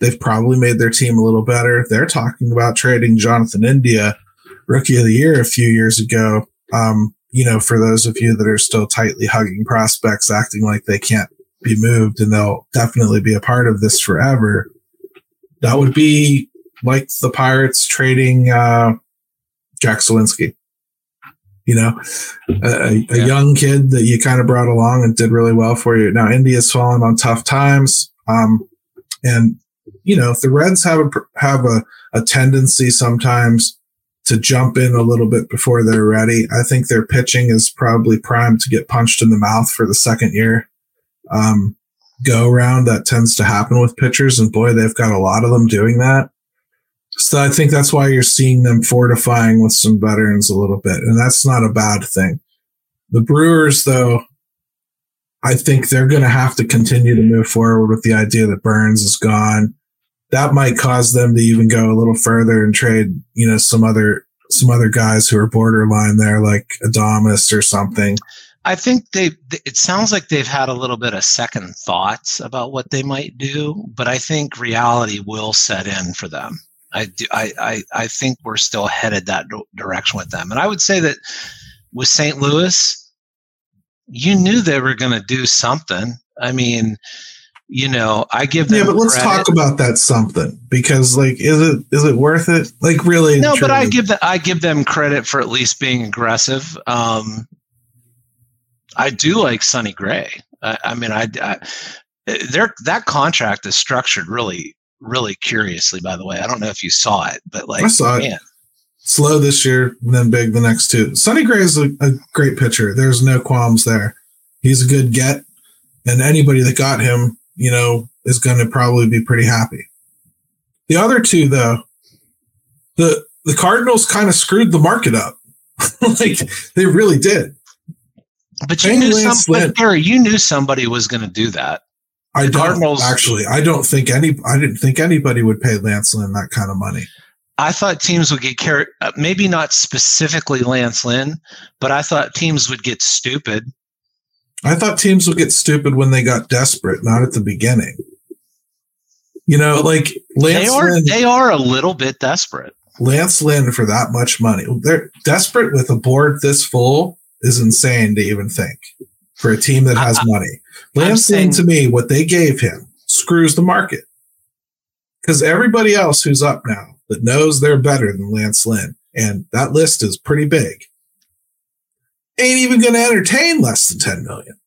Speaker 1: They've probably made their team a little better. They're talking about trading Jonathan India, rookie of the year, a few years ago. Um, you know, for those of you that are still tightly hugging prospects, acting like they can't be moved and they'll definitely be a part of this forever. That would be like the Pirates trading uh, Jack Suwinski. You know, a, a yeah. young kid that you kind of brought along and did really well for you. Now India's fallen on tough times, um, and you know the Reds have a have a, a tendency sometimes to jump in a little bit before they're ready. I think their pitching is probably primed to get punched in the mouth for the second year um, go around that tends to happen with pitchers. And boy, they've got a lot of them doing that. So I think that's why you're seeing them fortifying with some veterans a little bit. And that's not a bad thing. The Brewers, though, I think they're going to have to continue to move forward with the idea that Burnes is gone. That might cause them to even go a little further and trade, you know, some other some other guys who are borderline there, like Adames or something.
Speaker 2: I think they. It sounds like they've had a little bit of second thoughts about what they might do, but I think reality will set in for them. I do. I I, I think we're still headed that direction with them, and I would say that with St. Louis, you knew they were going to do something. I mean, you know, I give them.
Speaker 1: Yeah, but let's credit. talk about that something because, like, is it is it worth it? Like, really?
Speaker 2: No, but I give them I give them credit for at least being aggressive. Um, I do like Sonny Gray. I, I mean, I, I their that contract is structured really, really curiously. By the way, I don't know if you saw it, but like, I
Speaker 1: saw man. it. Slow this year, then big the next two. Sonny Gray is a, a great pitcher. There's no qualms there. He's a good get, and anybody that got him, you know, is going to probably be pretty happy. The other two, though, the the Cardinals kind of screwed the market up. like they really did.
Speaker 2: But you knew some, but Gary, you knew somebody was going to do that.
Speaker 1: I don't Cardinals, actually. I don't think any. I didn't think anybody would pay Lance Lynn that kind of money.
Speaker 2: I thought teams would get carried. Uh, maybe not specifically Lance Lynn, but I thought teams would get stupid.
Speaker 1: I thought teams would get stupid when they got desperate, not at the beginning. You know, like
Speaker 2: Lance they are. Lynn, they are a little bit desperate.
Speaker 1: Lance Lynn for that much money. They're desperate with a board this full is insane to even think for a team that has I, money. Lance Lynn, to me, what they gave him screws the market because everybody else who's up now that knows they're better than Lance Lynn, and that list is pretty big, ain't even going to entertain less than 10 million.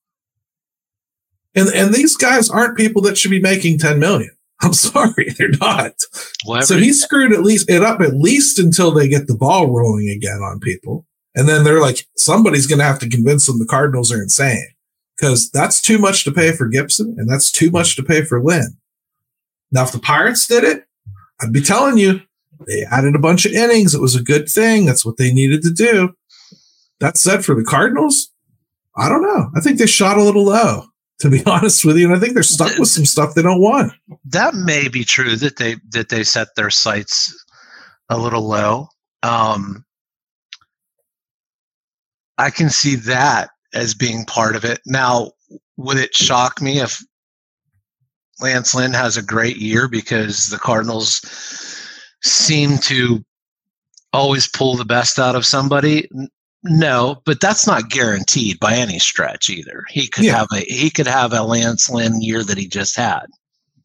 Speaker 1: And, and these guys aren't people that should be making 10 million. I'm sorry, they're not. Well, so he screwed at least it up at least until they get the ball rolling again on people. And then they're like, somebody's going to have to convince them the Cardinals are insane because that's too much to pay for Gibson and that's too much to pay for Lynn. Now, if the Pirates did it, I'd be telling you they added a bunch of innings. It was a good thing. That's what they needed to do. That said, for the Cardinals, I don't know. I think they shot a little low, to be honest with you, and I think they're stuck with some stuff they don't want.
Speaker 2: That may be true that they that they set their sights a little low. Um, I can see that as being part of it. Now, would it shock me if Lance Lynn has a great year because the Cardinals seem to always pull the best out of somebody? No, but that's not guaranteed by any stretch either. He could yeah. have a he could have a Lance Lynn year that he just had.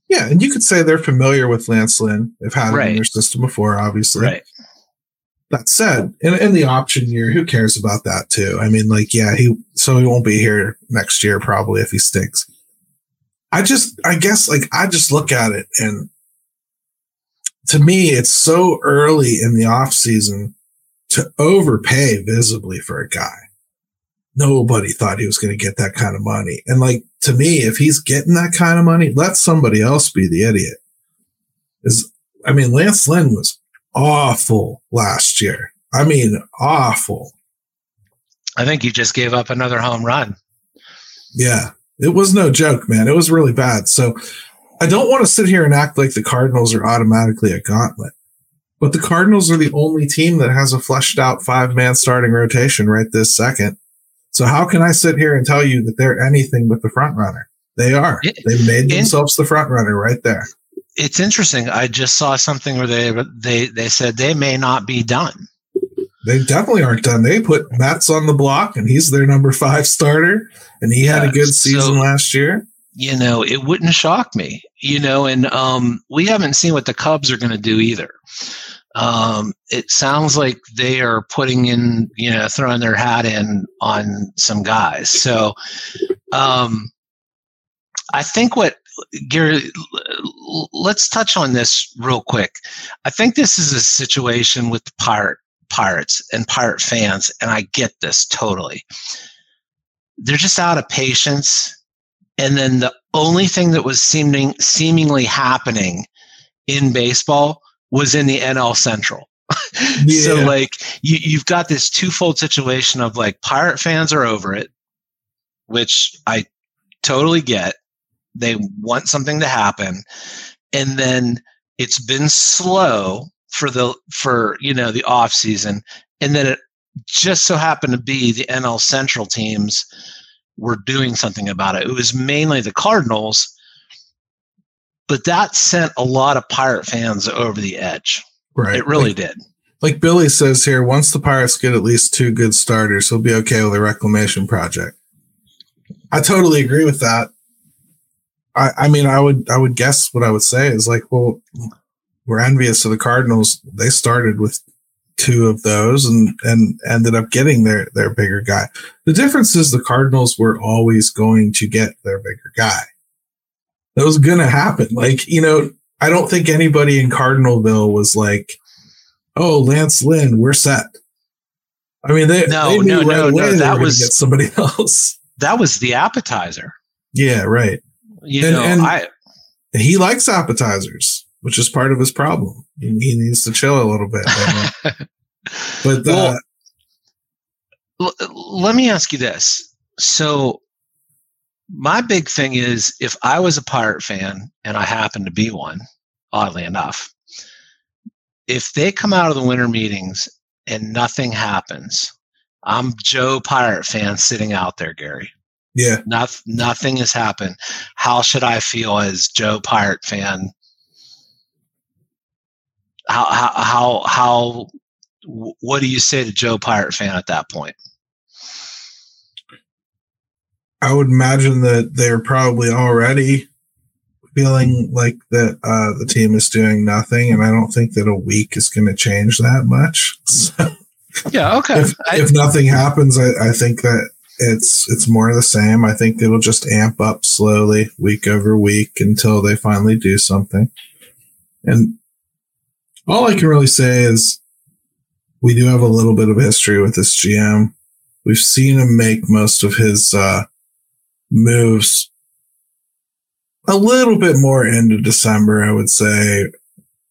Speaker 1: Yeah, and you could say they're familiar with Lance Lynn. They've had right. him in their system before, obviously. Right. That said, in, in the option year, who cares about that too? I mean, like, yeah, he so he won't be here next year probably if he stinks. I just, I guess, like, I just look at it and to me, it's so early in the off season to overpay visibly for a guy. Nobody thought he was going to get that kind of money. And like to me, if he's getting that kind of money, let somebody else be the idiot. Is I mean, Lance Lynn was awful last year. I mean, awful.
Speaker 2: I think you just gave up another home run.
Speaker 1: Yeah, it was no joke, man. It was really bad. So I don't want to sit here and act like the Cardinals are automatically a gauntlet. But the Cardinals are the only team that has a fleshed out five man starting rotation right this second. So how can I sit here and tell you that they're anything but the front runner? They are. They made themselves the front runner right there.
Speaker 2: It's interesting. I just saw something where they they they said they may not be done.
Speaker 1: They definitely aren't done. They put Matz on the block, and he's their number five starter, and he yeah, had a good season so, last year.
Speaker 2: You know, it wouldn't shock me. You know, and um, we haven't seen what the Cubs are going to do either. Um, it sounds like they are putting in, you know, throwing their hat in on some guys. So, um, I think what Gary, let's touch on this real quick. I think this is a situation with the pirate pirates and pirate fans, and I get this totally. They're just out of patience, and then the only thing that was seeming seemingly happening in baseball was in the NL Central. yeah. So like you, you've got this twofold situation of like pirate fans are over it, which I totally get. They want something to happen. And then it's been slow for the for you know the off season. And then it just so happened to be the NL Central teams were doing something about it. It was mainly the Cardinals but that sent a lot of pirate fans over the edge. Right. It really
Speaker 1: like,
Speaker 2: did.
Speaker 1: Like Billy says here, once the Pirates get at least two good starters, he'll be okay with a reclamation project. I totally agree with that. I, I mean, I would, I would guess what I would say is like, well, we're envious of the Cardinals. They started with two of those and and ended up getting their their bigger guy. The difference is the Cardinals were always going to get their bigger guy. That was going to happen. Like, you know, I don't think anybody in Cardinalville was like, oh, Lance Lynn, we're set. I mean, they, no, they no, right no, no, that was somebody else.
Speaker 2: That was the appetizer.
Speaker 1: Yeah, right.
Speaker 2: You and, know, and I,
Speaker 1: he likes appetizers, which is part of his problem. He, needs to chill a little bit. but well,
Speaker 2: uh, l- let me ask you this: so my big thing is if I was a pirate fan, and I happen to be one, oddly enough, if they come out of the winter meetings and nothing happens, I'm Joe Pirate fan sitting out there, Gary.
Speaker 1: Yeah.
Speaker 2: Not, nothing has happened. How should I feel as Joe Pirate fan? How, how, how, how, what do you say to Joe Pirate fan at that point?
Speaker 1: I would imagine that they're probably already feeling like that uh, the team is doing nothing, and I don't think that a week is going to change that much.
Speaker 2: So, yeah, okay.
Speaker 1: If, I, if nothing happens, I, I, think that it's it's more of the same. I think it'll just amp up slowly, week over week, until they finally do something. And all I can really say is we do have a little bit of history with this GM. We've seen him make most of his uh, moves a little bit more into December, I would say,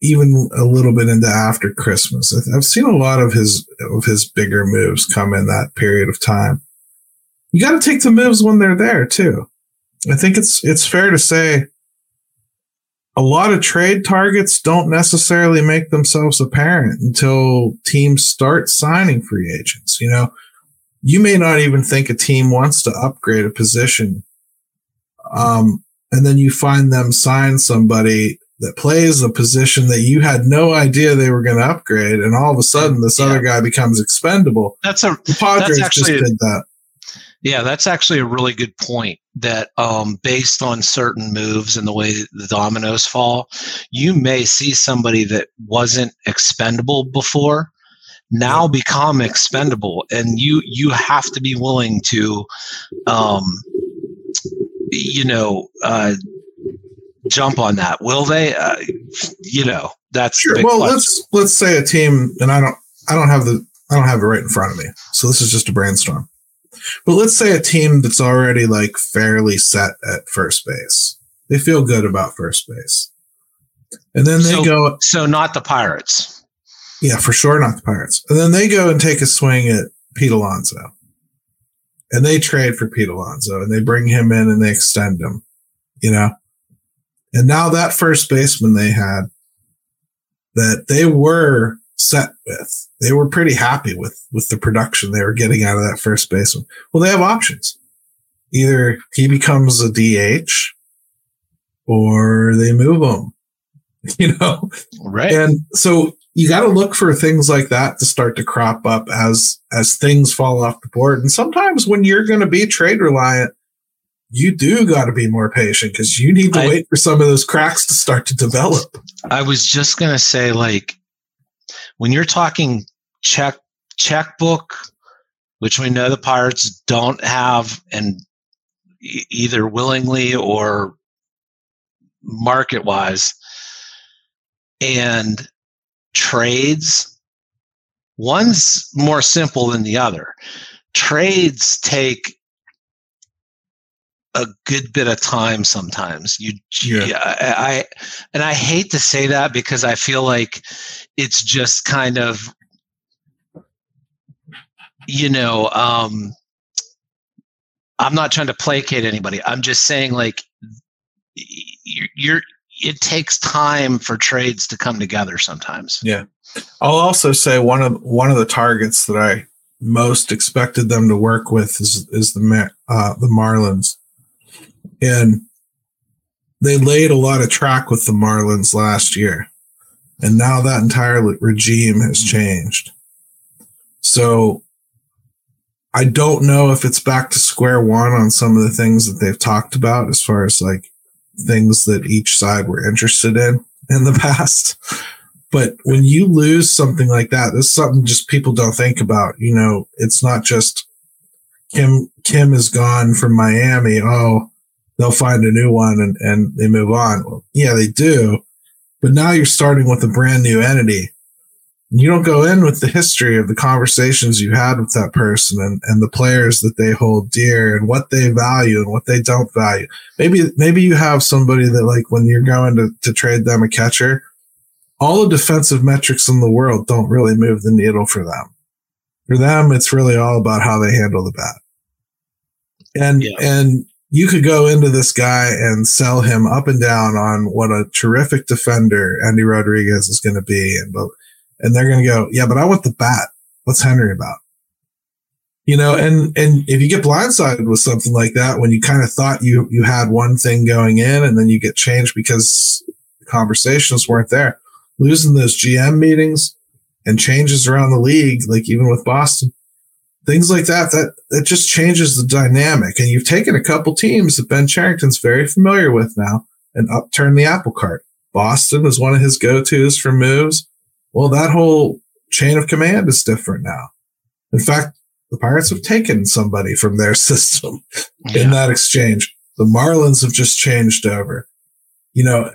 Speaker 1: even a little bit into after Christmas. I've seen a lot of his of his bigger moves come in that period of time. You got to take the moves when they're there too. I think it's it's fair to say a lot of trade targets don't necessarily make themselves apparent until teams start signing free agents. You know, you may not even think a team wants to upgrade a position. Um, and then you find them sign somebody that plays a position that you had no idea they were going to upgrade, and all of a sudden this yeah. other guy becomes expendable.
Speaker 2: That's a the Padres actually, just did that. Yeah, that's actually a really good point. That um, based on certain moves and the way the dominoes fall, you may see somebody that wasn't expendable before now become expendable and you you have to be willing to um you know uh jump on that will they uh, you know that's
Speaker 1: sure. well question. let's let's say a team and i don't i don't have the I don't have it right in front of me. So this is just a brainstorm. But let's say a team that's already like fairly set at first base. They feel good about first base. And then they
Speaker 2: so,
Speaker 1: go
Speaker 2: So not the Pirates.
Speaker 1: Yeah, for sure not the Pirates. And then they go and take a swing at Pete Alonso. And they trade for Pete Alonso and they bring him in and they extend him. You know? And now that first baseman they had that they were set with. They were pretty happy with with the production they were getting out of that first baseman. Well, they have options. Either he becomes a DH or they move him. You know?
Speaker 2: Right.
Speaker 1: And so you got to look for things like that to start to crop up as as things fall off the board. And sometimes when you're going to be trade reliant, you do got to be more patient because you need to I, wait for some of those cracks to start to develop.
Speaker 2: I was just going to say, like, when you're talking check checkbook, which we know the Pirates don't have, and either willingly or market wise, and trades, one's more simple than the other. Trades take a good bit of time sometimes. You, yeah. I, I, and I hate to say that because I feel like it's just kind of, you know, um, I'm not trying to placate anybody. I'm just saying, like, you're, you're it takes time for trades to come together sometimes.
Speaker 1: Yeah. I'll also say one of one of the targets that I most expected them to work with is is the uh, the Marlins and they laid a lot of track with the Marlins last year. And now that entire regime has changed. So I don't know if it's back to square one on some of the things that they've talked about as far as like things that each side were interested in in the past. But when you lose something like that, this is something just people don't think about. You know, it's not just Kim Kim is gone from Miami. Oh, they'll find a new one and, and they move on. Well, yeah, they do. But now you're starting with a brand new entity. You don't go in with the history of the conversations you had with that person and, and the players that they hold dear and what they value and what they don't value. Maybe maybe you have somebody that like when you're going to, to trade them a catcher, all the defensive metrics in the world don't really move the needle for them. For them, it's really all about how they handle the bat. And yeah. and you could go into this guy and sell him up and down on what a terrific defender Endy Rodriguez is going to be. And, and they're going to go, yeah, but I want the bat. What's Henry about? You know, and, and if you get blindsided with something like that, when you kind of thought you, you had one thing going in and then you get changed because the conversations weren't there, losing those GM meetings and changes around the league, like even with Boston, things like that, that, that just changes the dynamic. And you've taken a couple teams that Ben Cherington's very familiar with now and upturned the apple cart. Boston is one of his go-tos for moves. Well, that whole chain of command is different now. In fact, the Pirates have taken somebody from their system yeah. in that exchange. The Marlins have just changed over. You know,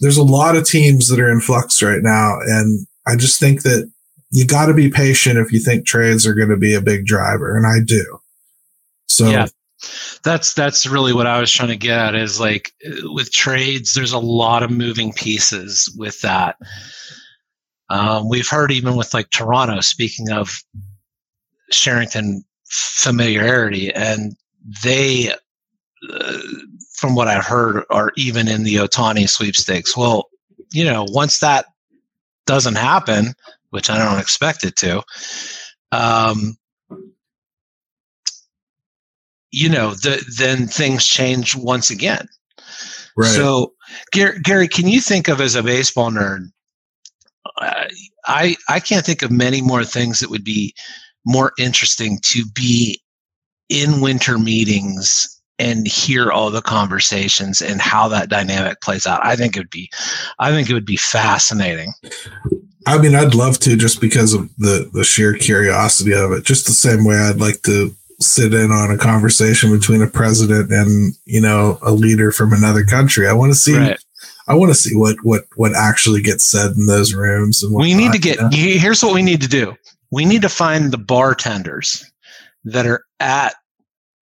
Speaker 1: there's a lot of teams that are in flux right now. And I just think that you got to be patient if you think trades are going to be a big driver, and I do. So
Speaker 2: yeah, that's that's really what I was trying to get at. Is like with trades, there's a lot of moving pieces with that. Um, we've heard even with like Toronto. Speaking of Cherington familiarity, and they, uh, from what I've heard, are even in the Ohtani sweepstakes. Well, you know, once that doesn't happen, which I don't expect it to, um, you know, the, then things change once again. Right. So, Gary, Gary, can you think of as a baseball nerd? Uh, I I can't think of many more things that would be more interesting to be in winter meetings and hear all the conversations and how that dynamic plays out. I think it would be, I think it would be fascinating.
Speaker 1: I mean, I'd love to just because of the the sheer curiosity of it. Just the same way I'd like to sit in on a conversation between a president and you know a leader from another country. I want to see. Right. I want to see what what what actually gets said in those rooms. And
Speaker 2: we need to get. You know? Here's what we need to do. we need to find the bartenders that are at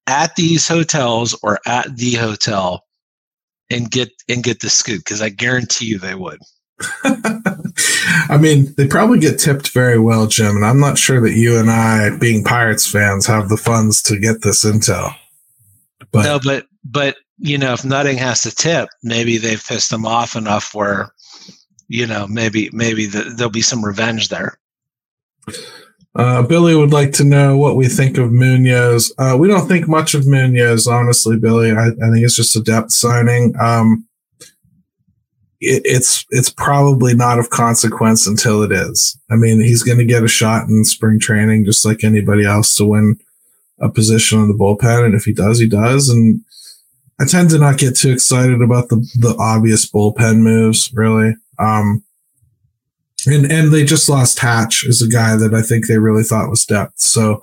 Speaker 2: at these hotels or at the hotel and get and get the scoop because I guarantee you they would.
Speaker 1: I mean, they probably get tipped very well, Jim, and I'm not sure that you and I, being Pirates fans, have the funds to get this intel.
Speaker 2: But no, but but you know, if Nutting has to tip, maybe they've pissed them off enough where, you know, maybe maybe the, there'll be some revenge there.
Speaker 1: Uh, Billy would like to know what we think of Munoz. Uh, we don't think much of Munoz, honestly, Billy. I, I think it's just a depth signing. Um, it, it's it's probably not of consequence until it is. I mean, he's going to get a shot in spring training, just like anybody else, to win a position on the bullpen. And if he does, he does. And I tend to not get too excited about the the obvious bullpen moves, really. Um, and and they just lost Hatch as a guy that I think they really thought was depth. So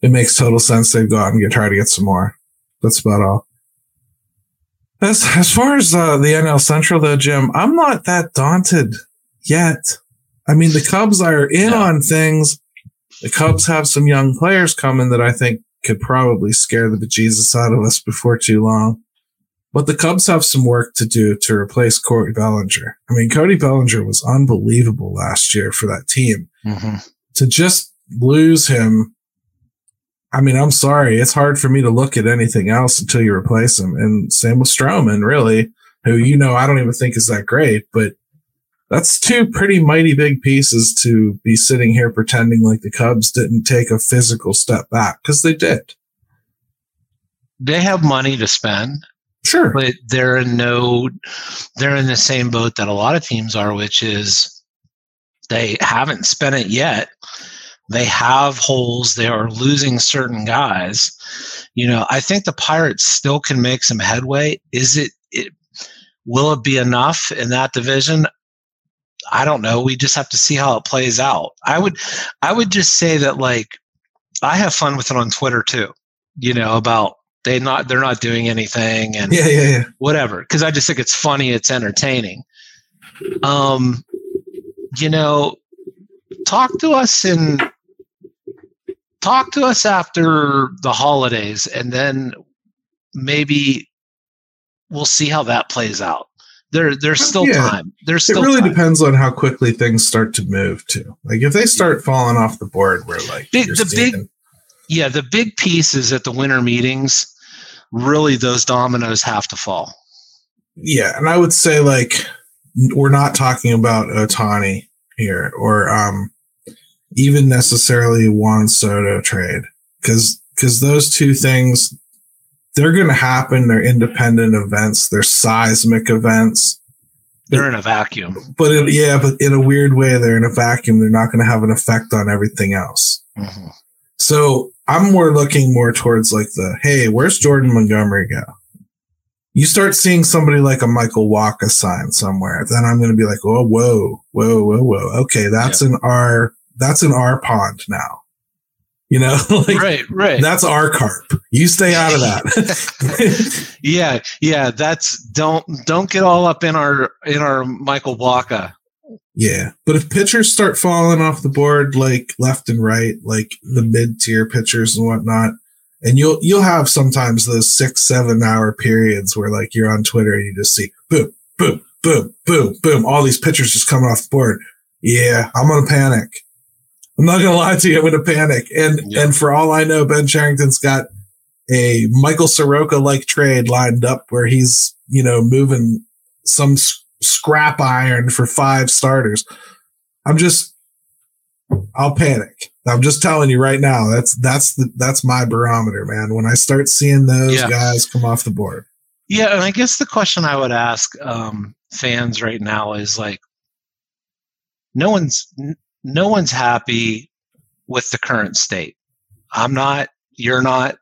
Speaker 1: it makes total sense they've gone and get try to get some more. That's about all. As as far as uh, the NL Central though, Jim, I'm not that daunted yet. I mean, the Cubs are in on things. The Cubs have some young players coming that I think could probably scare the bejesus out of us before too long. But the Cubs have some work to do to replace Cody Bellinger. I mean, Cody Bellinger was unbelievable last year for that team. Mm-hmm. To just lose him, I mean, I'm sorry. It's hard for me to look at anything else until you replace him. And same with Stroman, really, who, you know, I don't even think is that great, but that's two pretty mighty big pieces to be sitting here pretending like the Cubs didn't take a physical step back because they did.
Speaker 2: They have money to spend.
Speaker 1: Sure.
Speaker 2: But they're in no they're in the same boat that a lot of teams are, which is they haven't spent it yet. They have holes. They are losing certain guys. You know, I think the Pirates still can make some headway. Is it, it will it be enough in that division? I don't know. We just have to see how it plays out. I would I would just say that like I have fun with it on Twitter too. You know, about they not they're not doing anything and
Speaker 1: yeah, yeah, yeah.
Speaker 2: whatever because i just think it's funny it's entertaining um you know talk to us in talk to us after the holidays and then maybe we'll see how that plays out there there's still yeah. time there's still
Speaker 1: it really
Speaker 2: time.
Speaker 1: depends on how quickly things start to move too like if they start falling off the board we're like
Speaker 2: big, the seeing, big yeah, the big piece is at the winter meetings, really those dominoes have to fall.
Speaker 1: Yeah, and I would say like we're not talking about Ohtani here or um even necessarily Juan Soto trade because because those two things they're going to happen. They're independent events. They're seismic events.
Speaker 2: They're in a vacuum.
Speaker 1: But it, yeah, but in a weird way, they're in a vacuum. They're not going to have an effect on everything else. Mm-hmm. So I'm more looking more towards like the, hey, where's Jordan Montgomery go? You start seeing somebody like a Michael Wacha sign somewhere, then I'm going to be like, oh, whoa, whoa, whoa, whoa. Okay, that's yeah. in our that's in our pond now. You know,
Speaker 2: like, right, right.
Speaker 1: That's our carp. You stay out of that.
Speaker 2: yeah, yeah. That's don't don't get all up in our in our Michael Wacha
Speaker 1: yeah, but if pitchers start falling off the board like left and right, like the mid tier pitchers and whatnot, and you'll you'll have sometimes those six seven hour periods where like you're on Twitter and you just see boom boom boom boom boom all these pitchers just coming off the board. Yeah, I'm gonna panic. I'm not gonna lie to you, I'm gonna panic. And yeah. and for all I know, Ben Cherington's got a Michael Soroka like trade lined up where he's you know moving some scrap iron for five starters. I'm just, I'll panic. I'm just telling you right now. That's that's the that's my barometer, man. When I start seeing those yeah. guys come off the board.
Speaker 2: Yeah, and I guess the question I would ask um, fans right now is like, no one's no one's happy with the current state. I'm not. You're not.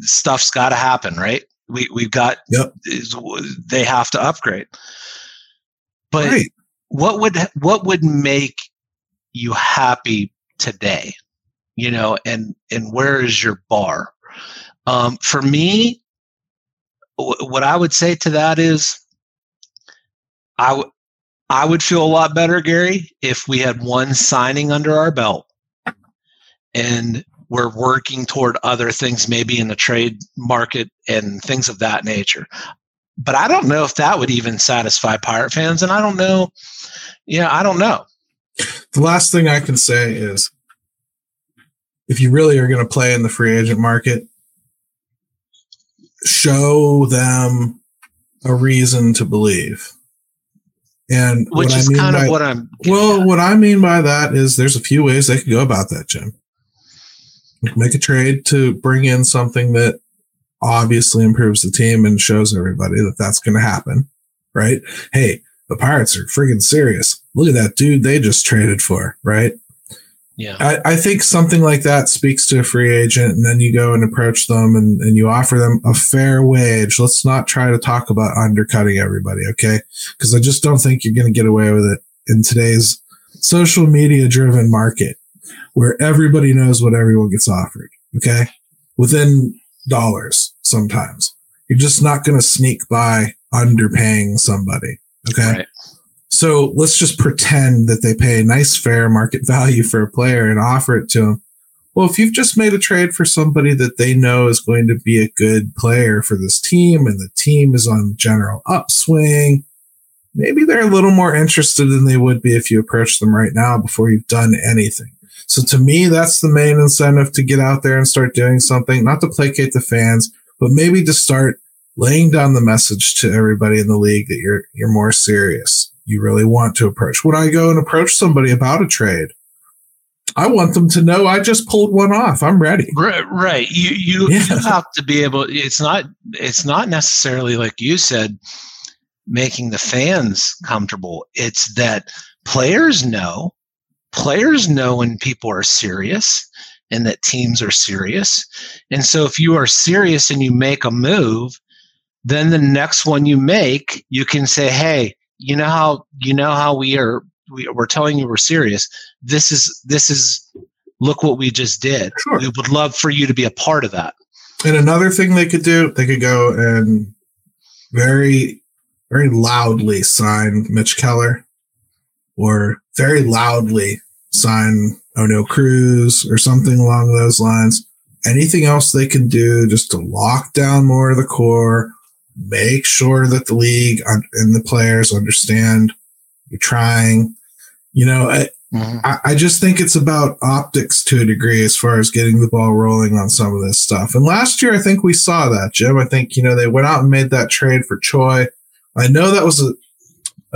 Speaker 2: Stuff's got to happen, right? We we've got
Speaker 1: yep.
Speaker 2: they have to upgrade. But right. what would what would make you happy today? You know, and and where is your bar? Um, for me, w- what I would say to that is, I w- I would feel a lot better, Gary, if we had one signing under our belt and we're working toward other things, maybe in the trade market and things of that nature. But I don't know if that would even satisfy pirate fans. And I don't know. Yeah, I don't know.
Speaker 1: The last thing I can say is if you really are going to play in the free agent market, show them a reason to believe. And
Speaker 2: which is kind by, of what I'm.
Speaker 1: Well, at. what I mean by that is there's a few ways they could go about that, Jim. Make a trade to bring in something that obviously improves the team and shows everybody that that's going to happen, right? Hey, the Pirates are friggin' serious. Look at that dude they just traded for, right?
Speaker 2: Yeah.
Speaker 1: I, I, think something like that speaks to a free agent, and then you go and approach them and, and you offer them a fair wage. Let's not try to talk about undercutting everybody, okay? Because I just don't think you're going to get away with it in today's social media driven market where everybody knows what everyone gets offered, okay? Within dollars sometimes. You're just not going to sneak by underpaying somebody, okay? Right. So let's just pretend that they pay a nice fair market value for a player and offer it to them. Well, if you've just made a trade for somebody that they know is going to be a good player for this team and the team is on general upswing, maybe they're a little more interested than they would be if you approach them right now before you've done anything. So to me, that's the main incentive to get out there and start doing something, not to placate the fans, but maybe to start laying down the message to everybody in the league that you're, you're more serious you really want to approach. When I go and approach somebody about a trade, I want them to know I just pulled one off. I'm ready.
Speaker 2: Right, right. You you, yeah. you have to be able. It's not it's not necessarily like you said, making the fans comfortable. It's that players know. Players know when people are serious and that teams are serious. And so if you are serious and you make a move, then the next one you make, you can say, "Hey, you know how you know how we are we, we're telling you we're serious. This is this is look what we just did. Sure. we would love for you to be a part of that.
Speaker 1: And another thing they could do they could go and very very loudly sign mitch keller or very loudly sign Oneil Cruz or something along those lines. Anything else they can do just to lock down more of the core make sure that the league and the players understand you're trying. You know, I, mm-hmm. I, I, just think it's about optics to a degree as far as getting the ball rolling on some of this stuff. And last year, I think we saw that, Jim. I think, you know, they went out and made that trade for Choi. I know that was a,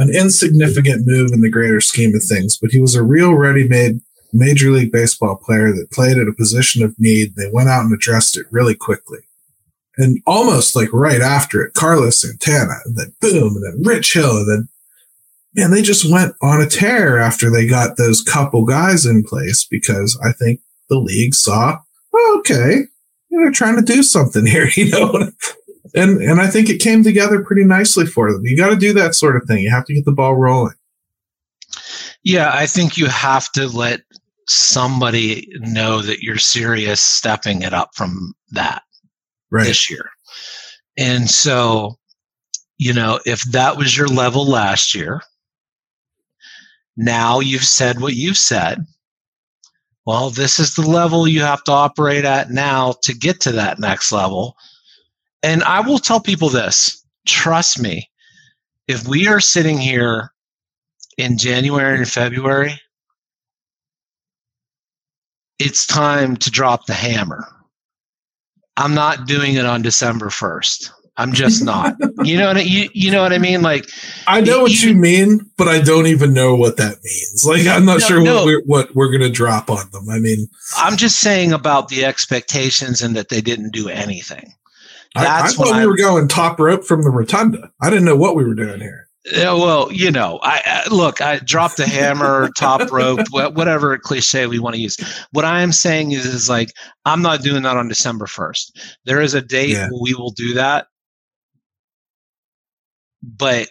Speaker 1: an insignificant move in the greater scheme of things, but he was a real ready made Major League Baseball player that played at a position of need. They went out and addressed it really quickly. And almost like right after it, Carlos Santana, and then boom, and then Rich Hill, and then man, they just went on a tear after they got those couple guys in place because I think the league saw, oh, okay, they're trying to do something here, you know. and and I think it came together pretty nicely for them. You got to do that sort of thing. You have to get the ball rolling.
Speaker 2: Yeah, I think you have to let somebody know that you're serious stepping it up from that right. this year. And so, you know, if that was your level last year, now you've said what you've said. Well, this is the level you have to operate at now to get to that next level. And I will tell people this trust me, if we are sitting here in January and February, it's time to drop the hammer I'm not doing it on December 1st. I'm just not. you know what I, you, you know what I mean? Like
Speaker 1: I know what even, you mean, but I don't even know what that means. Like I'm not no, sure no. what we're what we're gonna drop on them. I mean
Speaker 2: I'm just saying about the expectations and that they didn't do anything.
Speaker 1: That's I, I thought we I, were going top rope from the rotunda. I didn't know what we were doing here.
Speaker 2: Yeah, well, you know, I, I look, I dropped the hammer, top rope, whatever cliche we want to use. What I am saying is, is like, I'm not doing that on December 1st. There is a date yeah. we will do that. But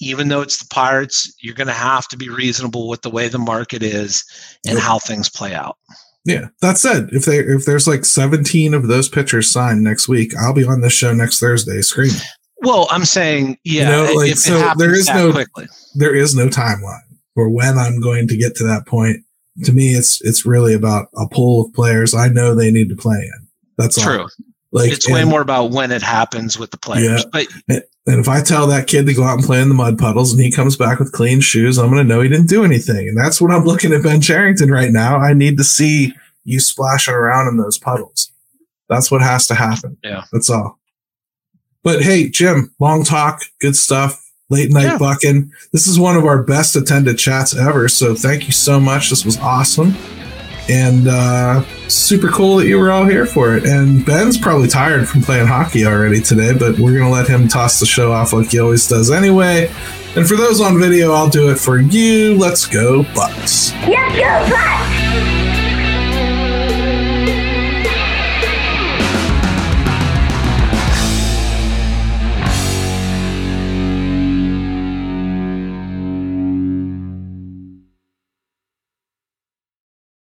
Speaker 2: even though it's the Pirates, you're going to have to be reasonable with the way the market is and yep. how things play out.
Speaker 1: Yeah. That said, if they if there's like 17 of those pitchers signed next week, I'll be on this show next Thursday screaming.
Speaker 2: Well, I'm saying, yeah,
Speaker 1: You know, like,
Speaker 2: if
Speaker 1: so
Speaker 2: it
Speaker 1: there is no-
Speaker 2: quickly.
Speaker 1: there is no timeline for when I'm going to get to that point. To me, it's it's really about a pool of players I know they need to play in. That's all.
Speaker 2: True.
Speaker 1: Like
Speaker 2: it's way more about when it happens with the players. But
Speaker 1: And if I tell that kid to go out and play in the mud puddles and he comes back with clean shoes, I'm going to know he didn't do anything. And that's what I'm looking at Ben Cherington right now. I need to see you splashing around in those puddles. That's what has to happen.
Speaker 2: Yeah.
Speaker 1: That's all. But hey, Jim, long talk, good stuff. Late night
Speaker 2: Yeah.
Speaker 1: bucking. This is one of our best attended chats ever. So thank you so much. This was awesome. And uh, super cool that you were all here for it. And Ben's probably tired from playing hockey already today, but we're going to let him toss the show off like he always does anyway. And for those on video, I'll do it for you. Let's go, Bucs.
Speaker 3: Let's go, Bucs!